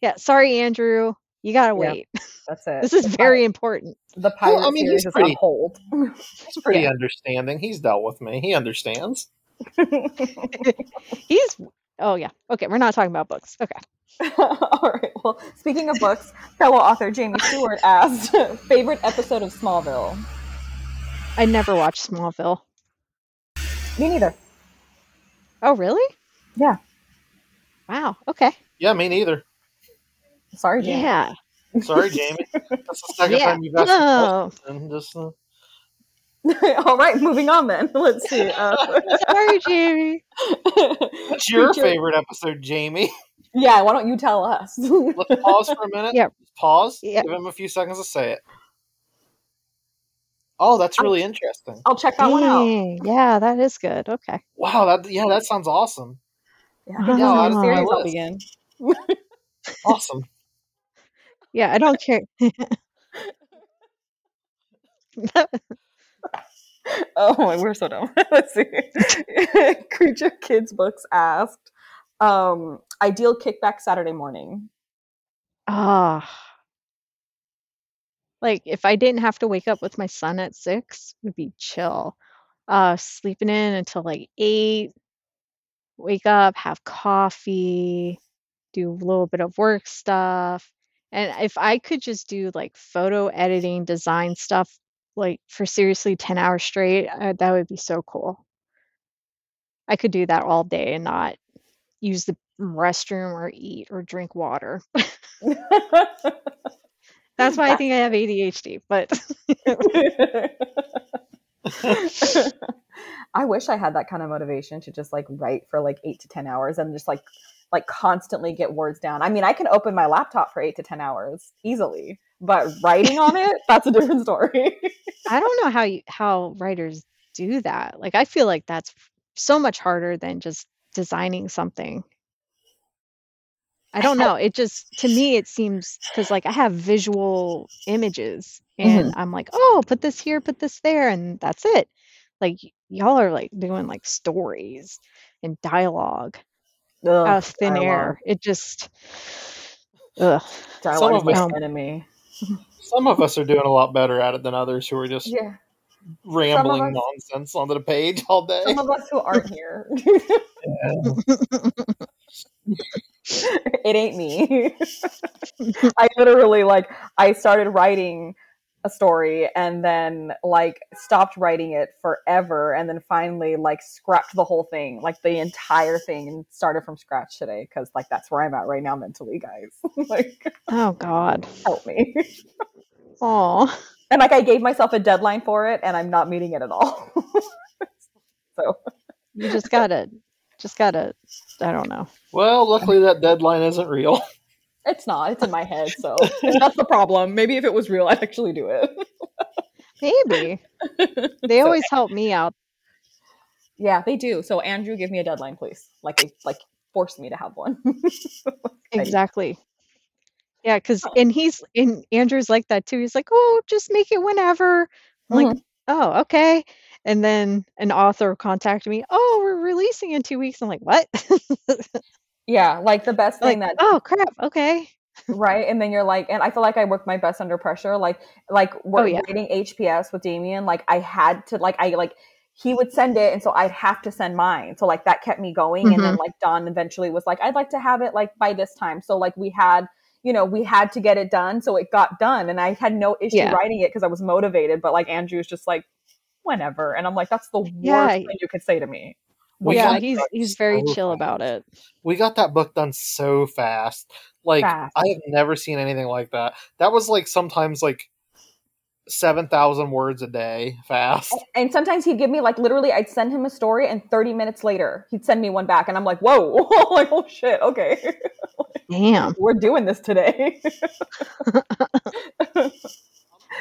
yeah, sorry, Andrew. You gotta Yeah. wait. That's it. This is The very important. the oh, pirate Well, I mean, he's series is pretty- on hold. He's pretty Yeah. understanding. He's dealt with me. He understands. He's oh yeah. Okay, we're not talking about books. Okay. All right. Well, speaking of books, fellow author Jamie Stewart asked favorite episode of Smallville. I never watched Smallville. Me neither. Oh, really? Yeah. Wow. Okay. Yeah, me neither. Sorry, Jamie. Yeah. Sorry, Jamie. That's the second Yeah. time you've asked Oh. Just, uh, All right, moving on then. Let's see. Uh, sorry, Jamie. what's your Creature- favorite episode, Jamie? Yeah, why don't you tell us? Let's pause for a minute. Yeah. Just pause. Yeah. Give him a few seconds to say it. Oh, that's really interesting. I'll check that one out. Yeah, that is good. Okay. Wow, that yeah, that sounds awesome. Yeah, I think Yeah, that's that's series I'll list. begin. Awesome. Yeah, I don't care. Oh, we're so dumb. Let's see. Creature Kids Books asked, um, ideal kickback Saturday morning. Ah. Like if I didn't have to wake up with my son at six, would be chill. Uh, sleeping in until like eight, wake up, have coffee, do a little bit of work stuff. And if I could just do like photo editing, design stuff, like for seriously 10 hours straight, uh, that would be so cool. I could do that all day and not use the restroom or eat or drink water. That's why I think I have ADHD, but I wish I had that kind of motivation to just like write for like eight to ten hours and just like like constantly get words down. I mean, I can open my laptop for eight to ten hours easily, but writing on it, that's a different story. I don't know how you how writers do that. Like I feel like that's so much harder than just designing something. I don't know. It just to me it seems because like I have visual images and mm-hmm. I'm like, oh, put this here, put this there, and that's it. Like y- y'all are like doing like stories and dialogue out Ugh, of thin dialogue. air. It just ugh. Dialogue is of my us- um, enemy. Some of us are doing a lot better at it than others who are just Yeah. rambling us- nonsense onto the page all day. Some of us who aren't here. it ain't me. I literally like I started writing a story and then like stopped writing it forever and then finally like scrapped the whole thing, like the entire thing and started from scratch today cuz like that's where I'm at right now mentally, guys. like Oh God. help me. Oh. And like I gave myself a deadline for it and I'm not meeting it at all. so You just gotta just gotta I don't know. Well, luckily that deadline isn't real. It's not. It's in my head, so that's the problem. Maybe if it was real, I'd actually do it. Maybe. They So- always help me out. Yeah, they do. So Andrew, give me a deadline, please. Like, like force me to have one. Exactly. Yeah, because oh. and he's and Andrew's like that too. He's like, oh, just make it whenever. I'm like, mm-hmm. oh, okay. And then an author contacted me. Oh, we're releasing in two weeks. I'm like, what? Yeah, like the best like, thing that oh crap. Okay. right, and then you're like, and I feel like I work my best under pressure. Like, like we're Oh, yeah. reading HPS with Damien. Like, I had to, like, I like he would send it, and so I'd have to send mine. So like that kept me going. And Mm-hmm. then like Don eventually was like, I'd like to have it like by this time. So like we had. You know, we had to get it done, so it got done, and I had no issue Yeah. writing it because I was motivated. But like Andrew's just like, whenever, and I'm like, that's the worst Yeah. thing you could say to me. We yeah, he's he's very so chill fast. about it. We got that book done so fast. Like Fast. I have never seen anything like that. That was like sometimes like seven thousand words a day fast. And sometimes he'd give me like literally, I'd send him a story, and 30 minutes later, he'd send me one back, and I'm like, whoa, like oh shit, okay, Damn. we're doing this today.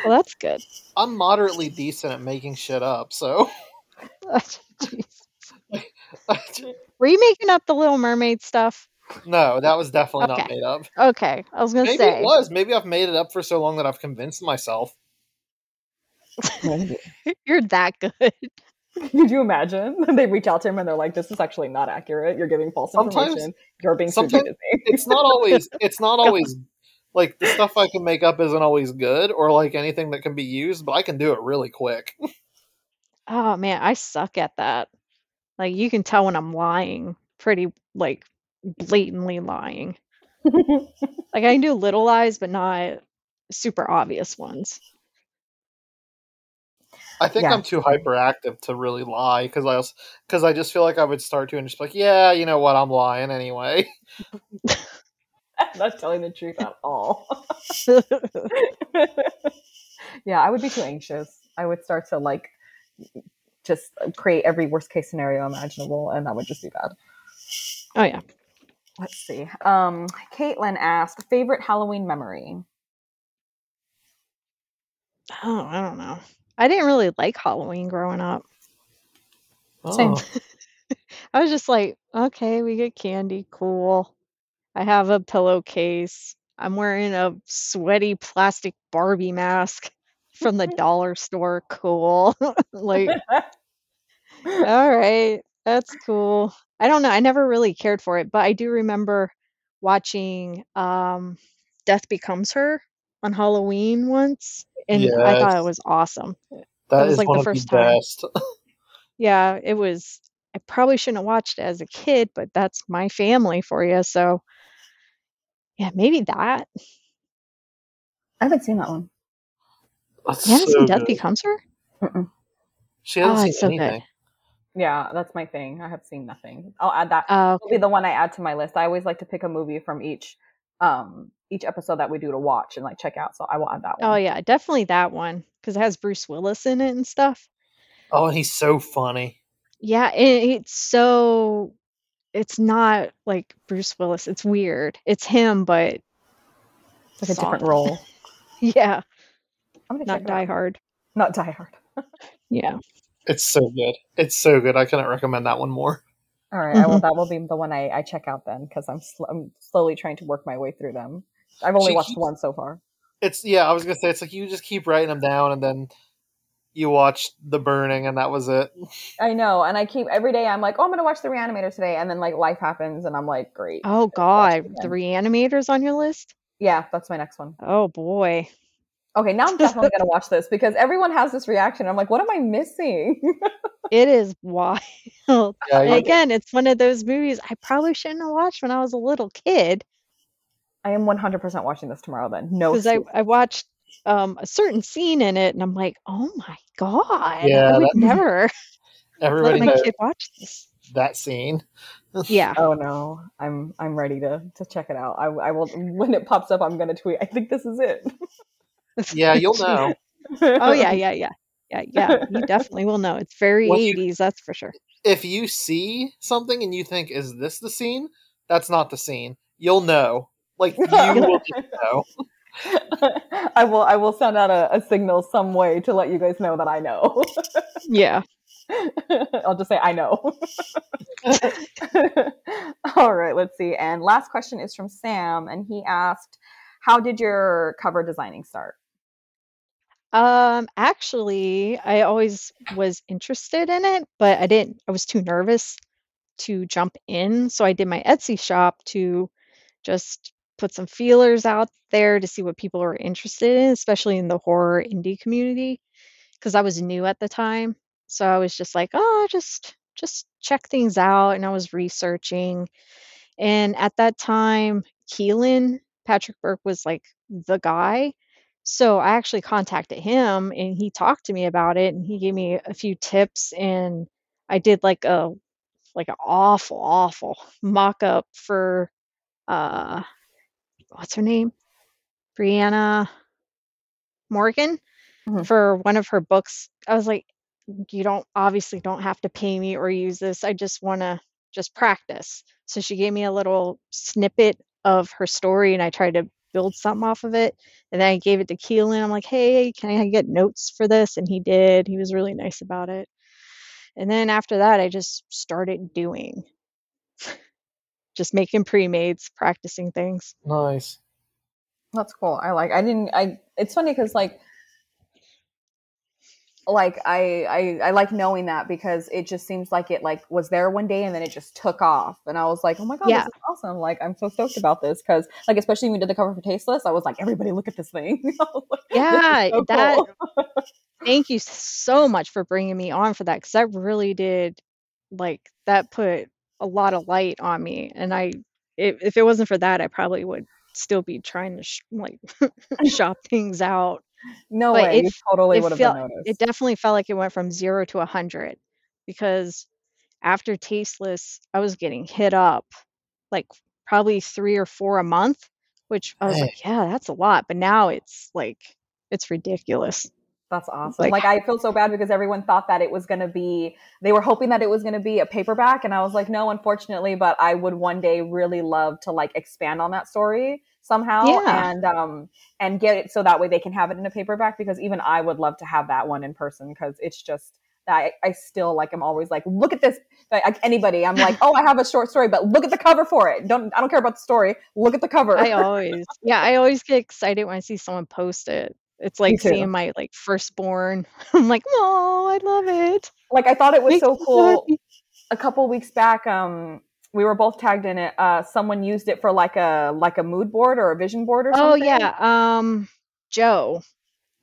Well, that's good. I'm moderately decent at making shit up, so Jeez. Were you making up the Little Mermaid stuff? no, that was definitely not made up. Okay, I was gonna Maybe say it was. Maybe I've made it up for so long that I've convinced myself. you're that good. Could you imagine? They reach out to him and they're like, "This is actually not accurate. You're giving false Sometimes- information. You're being super sometimes- It's not always. It's not always like the stuff I can make up isn't always good or like anything that can be used, but I can do it really quick. Oh man, I suck at that. Like you can tell when I'm lying, pretty like blatantly lying. Like I can do little lies, but not super obvious ones. I think Yeah. I'm too hyperactive to really lie because I because I just feel like I would start to and just be like, yeah, you know what, I'm lying anyway. I'm not telling the truth at all. yeah, I would be too anxious. I would start to like just create every worst case scenario imaginable, and that would just be bad. oh yeah. Let's see. Um, Caitlin asked, favorite Halloween memory. Oh, I don't know. I didn't really like Halloween growing up. Same. Oh. I was just like, okay, we get candy, cool. I have a pillowcase. I'm wearing a sweaty plastic Barbie mask from the dollar store, cool. like, all right, that's cool. I don't know. I never really cared for it, but I do remember watching um Death Becomes Her on Halloween once, and I thought it was awesome. That was, is like, the of first the time. Yeah, it was. I probably shouldn't have watched it as a kid, but that's my family for you. So, yeah, maybe that. I haven't seen that one. That's You haven't so seen Death good. Becomes Her? Mm-mm. She hasn't Oh, seen it's so good. Yeah, that's my thing. I have seen nothing. I'll add that. Oh, It'll be the one I add to my list. I always like to pick a movie from each um each episode that we do to watch and like check out. So I will add that one. oh yeah, definitely that one because it has Bruce Willis in it and stuff. Oh, and he's so funny. Yeah, and it's so it's not like Bruce Willis. It's weird. It's him, but Like a different role. Yeah, I'm gonna not check Die out. Hard. Not Die Hard. Yeah. It's so good. It's so good. I couldn't recommend that one more. All right, I will, Mhm. that will be the one I, I check out then because I'm sl- I'm slowly trying to work my way through them. I've only She watched keeps- one so far. It's yeah. I was gonna say it's like you just keep writing them down, and then you watch The Burning, and that was it. I know, and I keep every day. I'm like, oh, I'm gonna watch the Reanimator today, and then like life happens, and I'm like, great. Oh God, it the. Reanimators on your list? Yeah, that's my next one. Oh boy. Okay, now I'm definitely gonna watch this because everyone has this reaction. I'm like, what am I missing? It is wild. Yeah, And you- again, it's one of those movies I probably shouldn't have watched when I was a little kid I am 100% watching this tomorrow. Then no, because I. I watched um, a certain scene in it and I'm like, oh my God, Yeah, I would that- never everybody let my kid watch this. that scene. Yeah. Oh no, I'm I'm ready to to check it out. I, I will when it pops up. I'm gonna tweet. I think this is it. Yeah, you'll know. oh, yeah, yeah, yeah. Yeah, yeah. You definitely will know. It's very 80s, that's for sure. If you see something and you think, "Is this the scene?" That's not the scene. You'll know. Like you will know. I will I will send out a, a signal some way to let you guys know that I know. Yeah. I'll just say I know. All right, let's see. And last question is from Sam, and he asked, "How did your cover designing start?" Um, actually, I always was interested in it, but I didn't, I was too nervous to jump in. So I did my Etsy shop to just put some feelers out there to see what people are interested in, especially in the horror indie community, because I was new at the time. So I was just like, oh, just just check things out, and I was researching. And at that time, Kealan, Patrick Burke was like the guy. So I actually contacted him and he talked to me about it and he gave me a few tips and I did like a like an awful, awful mock up for uh what's her name? Brianna Morgan Mhm. for one of her books. I was like, you don't obviously don't have to pay me or use this. I just want to just practice. So she gave me a little snippet of her story and I tried to build something off of it. And then I gave it to Kealan. I'm like, hey, can I get notes for this? And he did. He was really nice about it. And then after that, I just started doing, just making pre-mades, practicing things. Nice. That's cool. I like. I didn't. I. It's funny because like, like I, I I like knowing that because it just seems like it like was there one day and then it just took off and I was like, oh my god, Yeah. this is awesome! Like I'm so stoked about this because like especially when we did the cover for Tasteless, I was like, everybody look at this thing. Like, this Yeah, so that cool. thank you so much for bringing me on for that because that really did like that put a lot of light on me and i if, if it wasn't for that i probably would still be trying to sh- like shop things out no but way, it you totally would have felt noticed. it definitely felt like it went from zero to a hundred because after tasteless i was getting hit up like probably three or four a month which i was like yeah that's a lot but now it's like it's ridiculous That's awesome. like Like I feel so bad because everyone thought that it was going to be they were hoping that it was going to be a paperback and I was like no unfortunately but I would one day really love to like expand on that story somehow Yeah. and um and get it so that way they can have it in a paperback because even I would love to have that one in person because it's just that I, I still like I'm always like look at this like, anybody I'm like oh I have a short story but look at the cover for it don't I don't care about the story look at the cover I always, yeah, I always get excited when I see someone post it. It's like seeing my like firstborn. I'm like, oh, I love it. like I thought it was so cool happy. a couple weeks back um we were both tagged in it uh someone used it for like a like a mood board or a vision board or something. Oh yeah, um, Joe.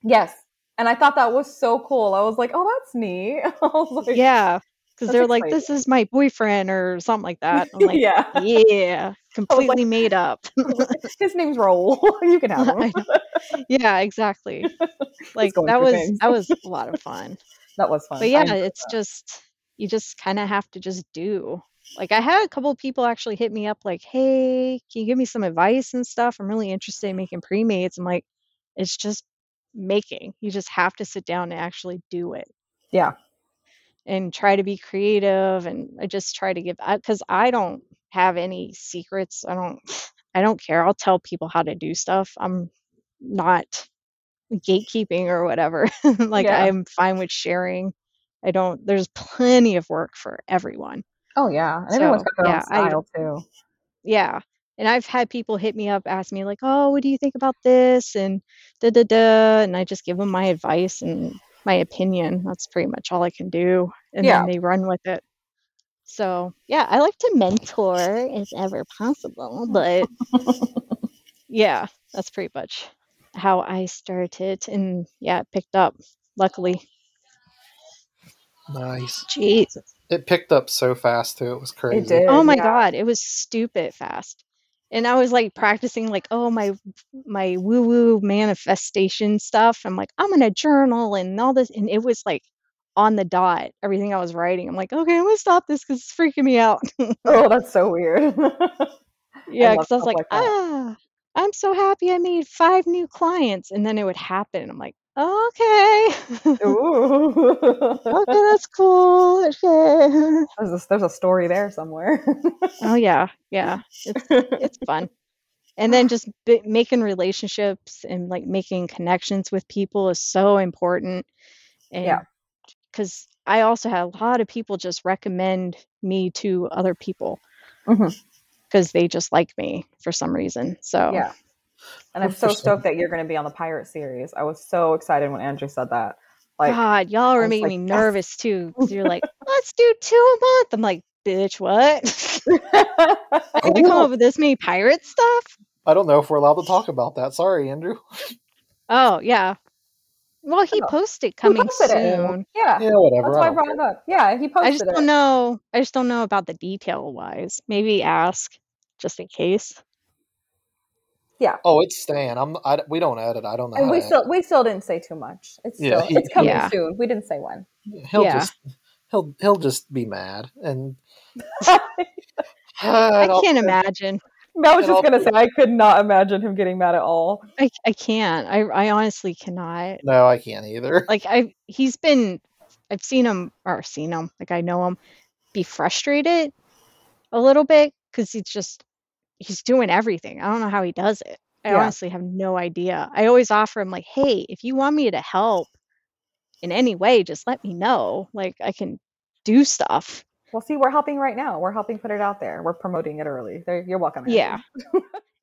yes and i thought that was so cool i was like oh that's neat like Yeah, because they're like, this is my boyfriend or something like that. I'm like, yeah yeah, completely made up. his name's Raul. you can have him yeah, exactly. Like that was things. that was a lot of fun. that was fun But yeah, it's just you just kind of have to just do. Like I had a couple of people actually hit me up like, "Hey, can you give me some advice and stuff? I'm really interested in making pre-mades." I'm like, it's just making. You just have to sit down and actually do it. Yeah. and try to be creative and I just try to give uh, because I don't have any secrets. I don't I don't care. I'll tell people how to do stuff. I'm not gatekeeping or whatever. like Yeah. I'm fine with sharing. I don't there's plenty of work for everyone. Oh yeah, and everyone's So, got their yeah, own I- style too. Yeah. And I've had people hit me up, ask me like, "Oh, what do you think about this?" and da da da, and I just give them my advice and my opinion. That's pretty much all I can do, and Yeah. then they run with it. So yeah, I like to mentor if ever possible, but yeah, that's pretty much how I started, and yeah, it picked up. Luckily, Nice. jeez. It picked up so fast too. It was crazy. did. Oh my yeah. god, it was stupid fast. And I was like practicing like, oh my my woo woo manifestation stuff. I'm like, I'm gonna journal and all this and it was like on the dot, everything I was writing. I'm like, okay, I'm gonna stop this because it's freaking me out. Oh, that's so weird. yeah, because I was like, like ah, I'm so happy I made five new clients. And then it would happen. I'm like, okay. Ooh. okay, that's cool. Okay. there's, a, there's a story there somewhere. oh yeah, yeah. It's it's fun and then just b- making relationships and like making connections with people is so important and Yeah. Because i also had a lot of people just recommend me to other people Mhm. because they just like me for some reason so Yeah. And I'm so stoked that you're going to be on the pirate series. I was so excited when Andrew said that. Like, god y'all are making like, me yes. nervous too you're like let's do two a month i'm like bitch what i have to come up with this many pirate stuff I don't know if we're allowed to talk about that. Sorry, Andrew. oh yeah well he Oh. posted He coming posted it. soon Yeah. Yeah, whatever. That's why I I brought it up. Yeah, he posted I just don't know. I just don't know about the detail wise. Maybe ask just in case. Yeah. Oh, it's staying. I'm. I, we don't edit. I don't know. And how we to still we still didn't say too much. It's Yeah, still he- it's coming Yeah. soon. We didn't say when. He'll Yeah. just. He'll he'll just be mad and. I can't imagine. I was just gonna say I could not imagine him getting mad at all. I I can't. I I honestly cannot. No, I can't either. Like I he's been I've seen him or seen him, like I know him be frustrated a little bit cuz he's just he's doing everything. I don't know how he does it. I Yeah. honestly have no idea. I always offer him like, "Hey, if you want me to help in any way, just let me know. Like I can do stuff." Well, see, we're helping right now. We're helping put it out there. We're promoting it early. There, you're welcome. Andrew. Yeah.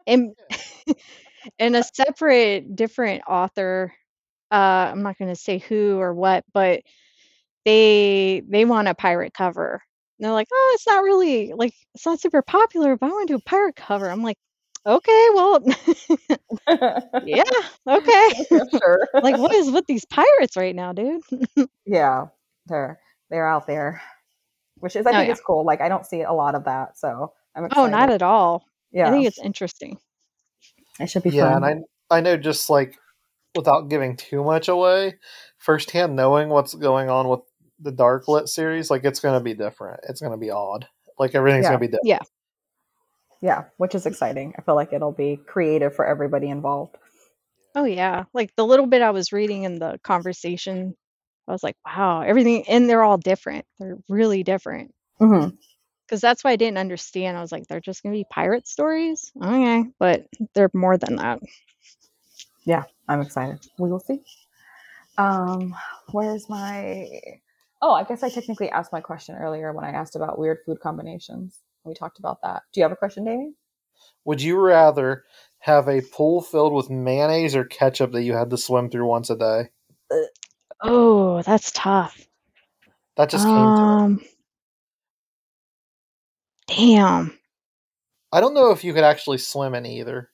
and and a separate different author uh I'm not going to say who or what, but they they want a pirate cover. And they're like, "Oh, it's not really like it's not super popular, but I want to do a pirate cover." I'm like, "Okay, well, yeah, okay." Yeah, sure. like what is with these pirates right now, dude? yeah, they're they're out there, which is I Oh, think yeah. it's cool. Like I don't see a lot of that, so I'm Oh, not at all. yeah. I think it's interesting. it should be Yeah, fun. and I I know just like without giving too much away, firsthand knowing what's going on with the Dark Lit series, like it's gonna be different. It's gonna be odd. Like everything's Yeah. gonna be different. Yeah. yeah, which is exciting. I feel like it'll be creative for everybody involved. Oh yeah, like the little bit I was reading in the conversation, I was like, wow, everything, and they're all different. They're really different. Mm-hmm. Because that's why I didn't understand. I was like, they're just gonna be pirate stories, okay? But they're more than that. Yeah. I'm excited. We will see. Um, where's my? Oh, I guess I technically asked my question earlier when I asked about weird food combinations. We talked about that. Do you have a question, Damien? Would you rather have a pool filled with mayonnaise or ketchup that you had to swim through once a day? Oh, that's tough. That just came to me. Um, damn, I don't know if you could actually swim in either.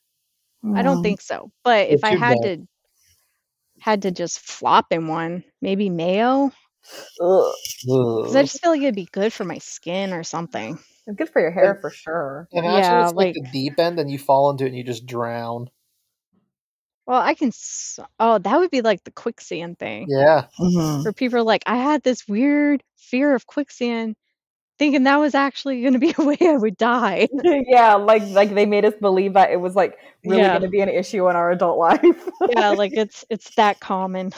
I don't think so. But if They're I had bad. to, had to just flop in one, maybe mayo, because I just feel like it'd be good for my skin or something. It's good for your hair for sure. Imagine Yeah, it's like, like- the deep end and you fall into it and you just drown. Well, I can. s- Oh, that would be like the quicksand thing. Yeah. Mhm. where people are like, I had this weird fear of quicksand, thinking that was actually going to be a way I would die. yeah, like like they made us believe that it was like really Yeah. going to be an issue in our adult life. yeah, like it's it's that common.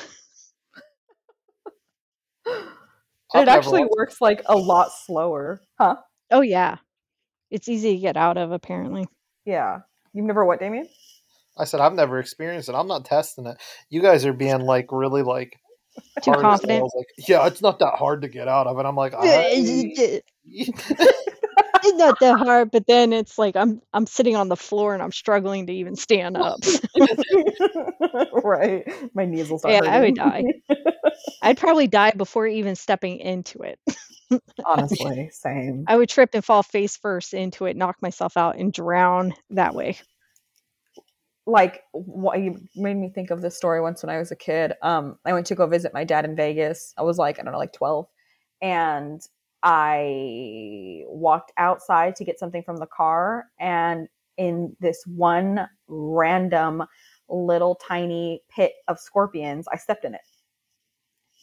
It actually watched- works like a lot slower. Huh? Oh yeah. It's easy to get out of apparently. Yeah. You've never what, Damien? I said I've never experienced it. I'm not testing it. You guys are being like really like Too hard confident. sales, Like, yeah, it's not that hard to get out of it. I'm like, I, it's not that hard, but then it's like I'm I'm sitting on the floor and I'm struggling to even stand up. right. My knees will start Yeah, I would die. I'd probably die before even stepping into it. Honestly, same. I would trip and fall face first into it, knock myself out, and drown that way. Like what you made me think of this story once when I was a kid. Um, I went to go visit my dad in Vegas. I was like, I don't know, like 12. And I walked outside to get something from the car. And in this one random little tiny pit of scorpions, I stepped in it.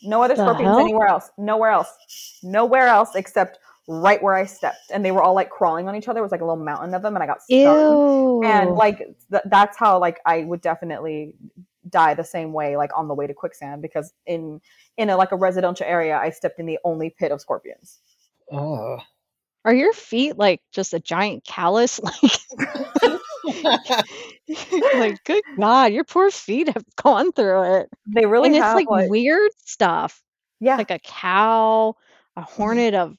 No other The scorpions hell? anywhere else. Nowhere else. Nowhere else except right where I stepped. And they were all like crawling on each other. It was like a little mountain of them. And I got stung Ew. and like th- that's how like i would definitely die the same way like on the way to quicksand because in in a like a residential area i stepped in the only pit of scorpions Oh. Are your feet like just a giant callus? Like, like good God, your poor feet have gone through it. they really and it's like, like, weird stuff. yeah Like a cow, a mm-hmm. hornet of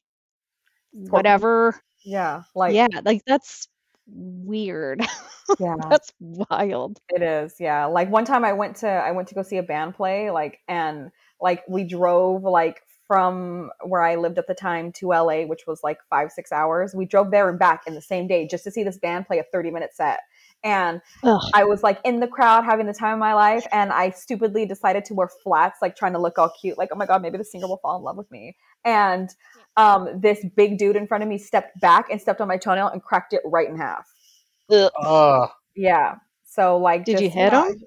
whatever. yeah like yeah, like that's weird. yeah that's wild. It is, yeah. Like one time I went to I went to go see a band play, like and like we drove like from where I lived at the time to LA, which was like five, six hours. We drove there and back in the same day just to see this band play a 30 minute set. And Ugh. I was like in the crowd having the time of my life, and I stupidly decided to wear flats, like trying to look all cute, like, oh my god, maybe the singer will fall in love with me. And um, this big dude in front of me stepped back and stepped on my toenail and cracked it right in half. Ugh. Yeah. So like, Did you hit him?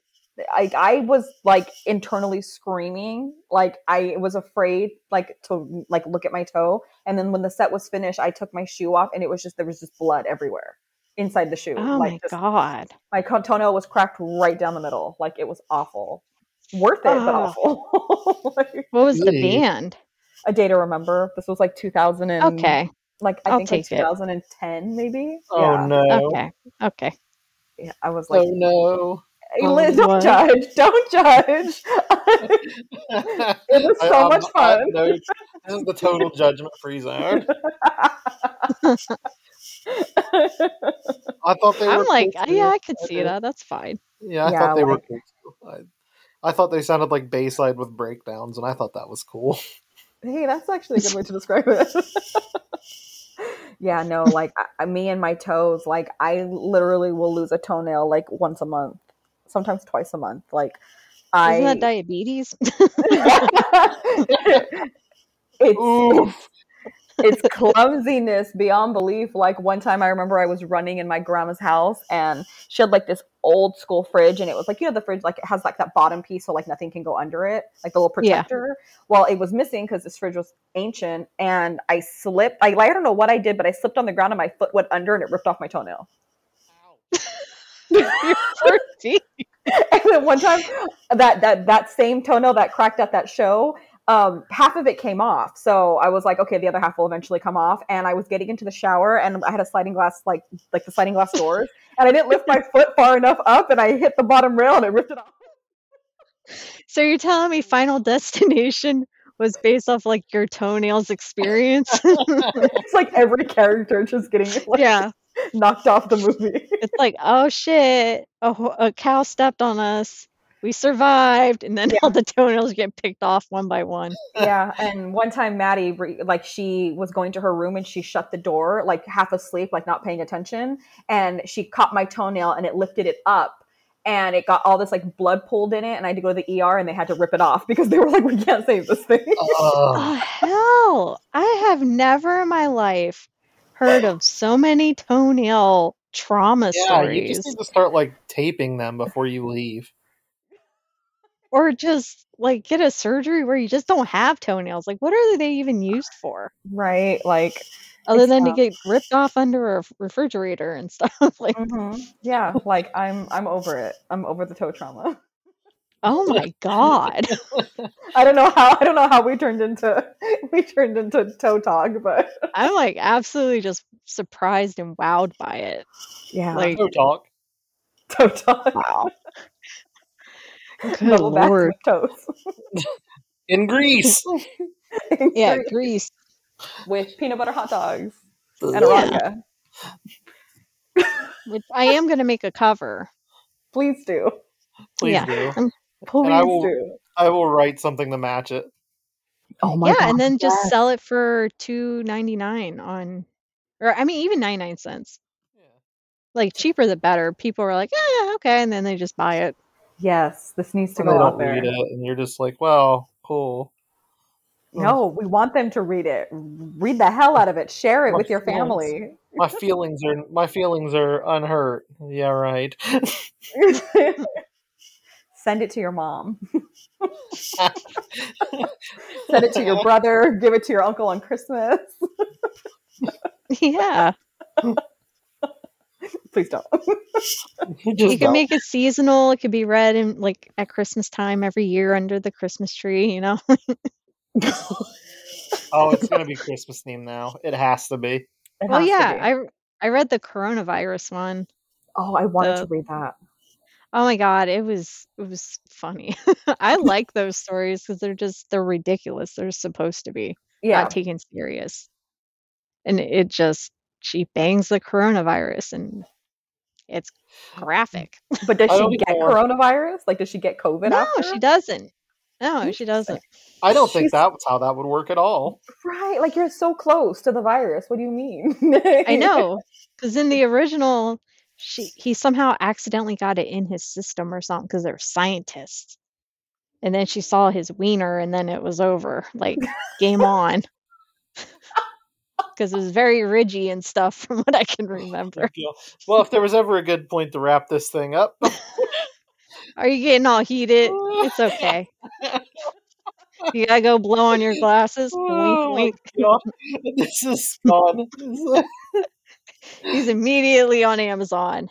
I I was like internally screaming, like I was afraid, like to like look at my toe. And then when the set was finished, I took my shoe off, and it was just there was just blood everywhere inside the shoe. Oh like my just- God. my co- toenail was cracked right down the middle. Like it was awful. Worth it, but Oh. awful. like, What was the Really? band? a day to remember. This was like 2000 and Okay. like I I'll think like take it. 2010 maybe. Oh yeah. no. Okay. Okay. yeah. I was like, oh no. hey, Oh, don't what? judge, don't judge. it was so much fun. this is the total judgment free zone. I thought they were. I'm like, cool, uh, yeah. I could see Okay. that. That's fine. Yeah, I Yeah, thought they were cool too. I, I thought they sounded like Bayside with breakdowns, and I thought that was cool. hey, that's actually a good way to describe it. yeah, no, like I, me and my toes, like I literally will lose a toenail like once a month, sometimes twice a month. Like I, Isn't that diabetes? it's Oof. It's clumsiness beyond belief. Like one time I remember I was running in my grandma's house and she had like this old school fridge and it was like, you know, the fridge like it has like that bottom piece so like nothing can go under it, like the little Yeah. protector. Well, it was missing because this fridge was ancient and I slipped. I, I don't know what I did, but I slipped on the ground and my foot went under and it ripped off my toenail. And then one time that that that same toenail that cracked at that show um half of it came off so i was like okay the other half will eventually come off and i was getting into the shower and i had a sliding glass like like the sliding glass doors and i didn't lift my foot far enough up and i hit the bottom rail and it ripped it off So you're telling me Final Destination was based off like your toenails experience? it's like every character just getting like yeah. knocked off the movie It's like, oh shit, a, a cow stepped on us. We survived, and then all the toenails get picked off one by one. yeah and one time maddie re- like she was going to her room and she shut the door like half asleep like not paying attention and she caught my toenail and it lifted it up and it got all this like blood pulled in it and i had to go to the er and they had to rip it off because they were like we can't save this thing Ugh. Oh hell! I have never in my life heard of so many toenail trauma yeah, you just need to start like taping them before you leave. Or just like get a surgery where you just don't have toenails. Like, what are they even used for? right like other It's than to get ripped off under a refrigerator and stuff. like, mhm. yeah like i'm i'm over it i'm over the toe trauma Oh my god. I don't know how I don't know how we turned into we turned into toe talk, but I'm like absolutely just surprised and wowed by it. yeah, Like No talk. toe talk. wow. Good Double back lord. with toes. In Grease. Yeah, Grease. with peanut butter hot dogs and Yeah. erotica. Which I am gonna make a cover. Please do. Please Yeah. do. Um, Please I will- do. I will write something to match it. Oh my yeah, god. and then just yes. sell it for two ninety nine on or I mean even ninety nine cents. Like cheaper the better. People are like, yeah, okay, and then they just buy it. Yes, this needs to And they go don't out there. read it, and you're just like, well, cool." No, we want them to read it. Read the hell out of it. Share it My with your feelings. family. My feelings are my feelings are unhurt. Yeah, right. Send it to your mom. Send it to your brother. Give it to your uncle on Christmas. yeah. Please don't. You just You can don't. make it seasonal. It could be read in like at Christmas time every year under the Christmas tree, you know? oh, it's gonna be Christmas themed now. It has to be. It well has to yeah, be. I I read the coronavirus one. oh, I wanted the- to read that. Oh my god, it was it was funny. I like those stories because they're just they're ridiculous. They're supposed to be Yeah. not taken serious. And it just she bangs the coronavirus and it's mm. graphic. But does she get think- coronavirus? Like, does she get COVID No, after? she doesn't. No, she doesn't. I don't think She's- that's how that would work at all. Right. Like, you're so close to the virus. What do you mean? I know. Because in the original, she he somehow accidentally got it in his system or something because they're scientists. And then she saw his wiener and then it was over. Like game on. Because it was very ridgy and stuff from what I can oh, remember. Well, if there was ever a good point to wrap this thing up, Are you getting all heated? It's okay. You gotta go blow on your glasses. Oh, Wink, wink. This is gone. He's immediately on Amazon.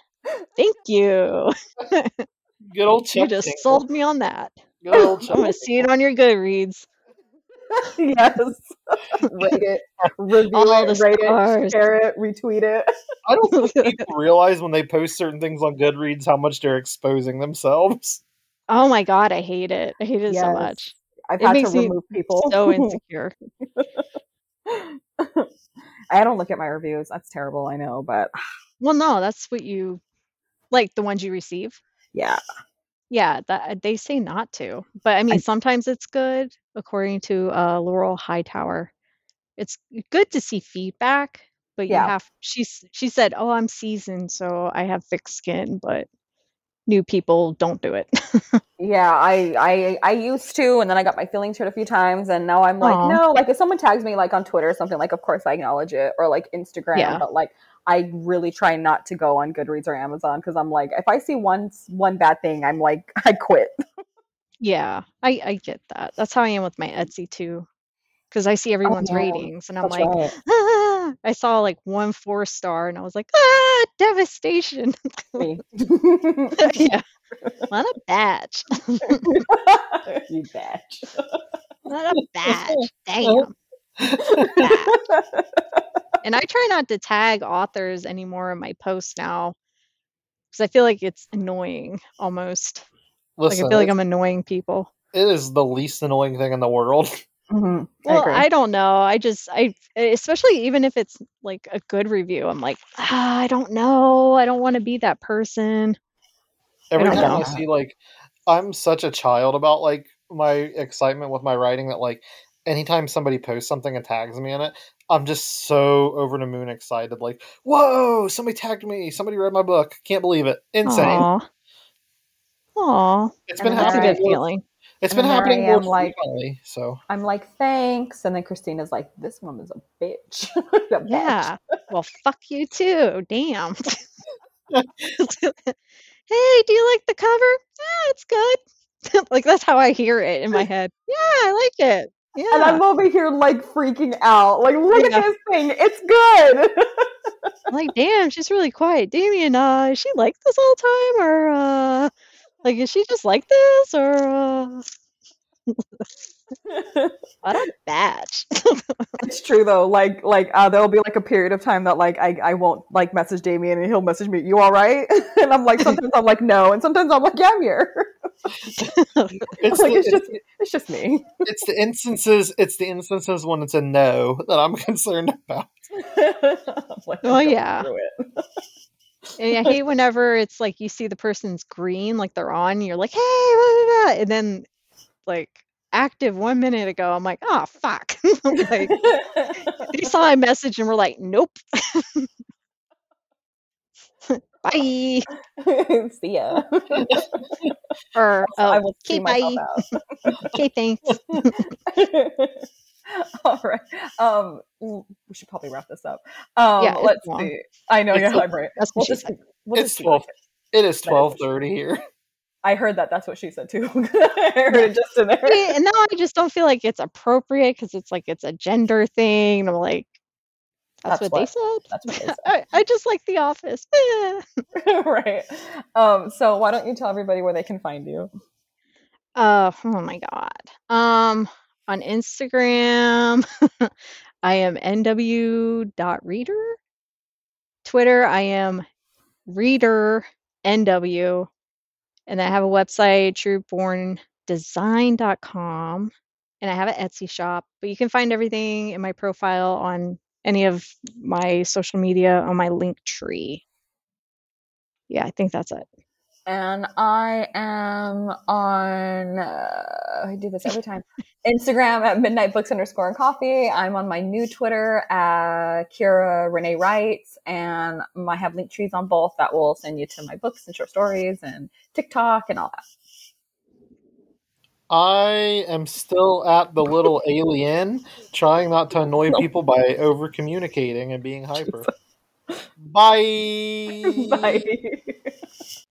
Thank you. Good old You just sold me on that. Good old I'm gonna see it on your Goodreads. yes. rate it, review All it, rate stars. it, share it, retweet it. I don't think people realize when they post certain things on Goodreads how much they're exposing themselves. Oh my god, I hate it. I hate it so much. I've It had to makes me remove people. So insecure. I don't look at my reviews. That's terrible. I know, but Well, no, that's what you like the ones you receive. yeah, Yeah, that they say not to. But I mean, I- sometimes it's good, according to uh, Laurel Hightower. It's good to see feedback, but you Yeah. have. She's she said, "Oh, I'm seasoned, so I have thick skin, but new people don't do it." yeah. I I I used to, and then I got my feelings hurt a few times, and now I'm like, Aw. no. Like if someone tags me like on Twitter or something, like of course I acknowledge it, or like Instagram, Yeah. but like. I really try not to go on Goodreads or Amazon because I'm like, if I see one one bad thing, I'm like, I quit. Yeah, I I get that. That's how I am with my Etsy too, because I see everyone's yeah. ratings, and I'm That's like, right. ah! I saw like one four star, and I was like, ah, devastation. Me. yeah, not a badge. you bitch. Not a badge. Damn. And I try not to tag authors anymore in my posts now because I feel like it's annoying almost. Listen, like I feel like I'm annoying people. it is the least annoying thing in the world. Mhm. Well, agree. I, don't know. I just I especially even if it's like a good review, I'm like, ah, I don't know. I don't want to be that person. Every don't time I see, like, I'm such a child about like my excitement with my writing that like, anytime somebody posts something and tags me in it, I'm just so over the moon excited. Like, whoa, somebody tagged me. Somebody read my book. Can't believe it. Insane. Aw. Aw. it's been then That's a happening. good more- feeling. It's And been happening I more am, like- frequently. So I'm like, thanks. And then Kristina's like, this woman's a bitch. A bitch. Yeah. Well, fuck you too. Damn. hey, do you like the cover? Yeah, it's good. like that's how I hear it in my head. Yeah, I like it. Yeah. And I'm over here like freaking out. Like, look Yeah. at this thing. It's good. I'm like, damn, she's really quiet. Damien, uh, is she like this all the time or uh Like, is she just like this, or uh, what a batch? It's true though. Like like uh, there'll be like a period of time that like I, I won't like message Damien and he'll message me, "You all right?" and I'm like sometimes I'm like no, and sometimes I'm like yeah, I'm here. It's like the, it's just it's just me. it's the instances it's the instances when it's a no that I'm concerned about. I'm like, Oh, "I'm yeah. Through it." And I hate whenever it's like you see the person's green, like they're on, you're like, hey, blah, blah, blah," and then like active one minute ago, I'm like, oh fuck. like they saw my message and we're like, nope. Bye. See ya. Or I oh, will see okay, bye. Okay, thanks. All right. Um, we should probably wrap this up. Um, Yeah, let's long. see. I know, It's yeah, long. I'm right. That's We'll just, we'll It's just keep it. 12 it is That is twelve thirty here. I heard that. That's what she said too. I heard it just in there. And now I just don't feel like it's appropriate because it's like it's a gender thing. And I'm like, that's, That's what, what- they said. That's what they said. I, I just like The Office. Right. Um, so why don't you tell everybody where they can find you? Uh, oh my god. Um, on Instagram, I am nw.reader. Twitter, I am reader nw, and I have a website, truborndesign.com, and I have an Etsy shop. But you can find everything in my profile on any of my social media on my link tree. Yeah, I think that's it. And I am on, uh, I do this every time, Instagram at midnight books underscore and coffee. I'm on my new Twitter at Kyra Renee Writes, and I have link trees on both that will send you to my books and short stories and TikTok and all that. I am still at the little alien, trying not to annoy people by over communicating and being hyper. Bye. Bye.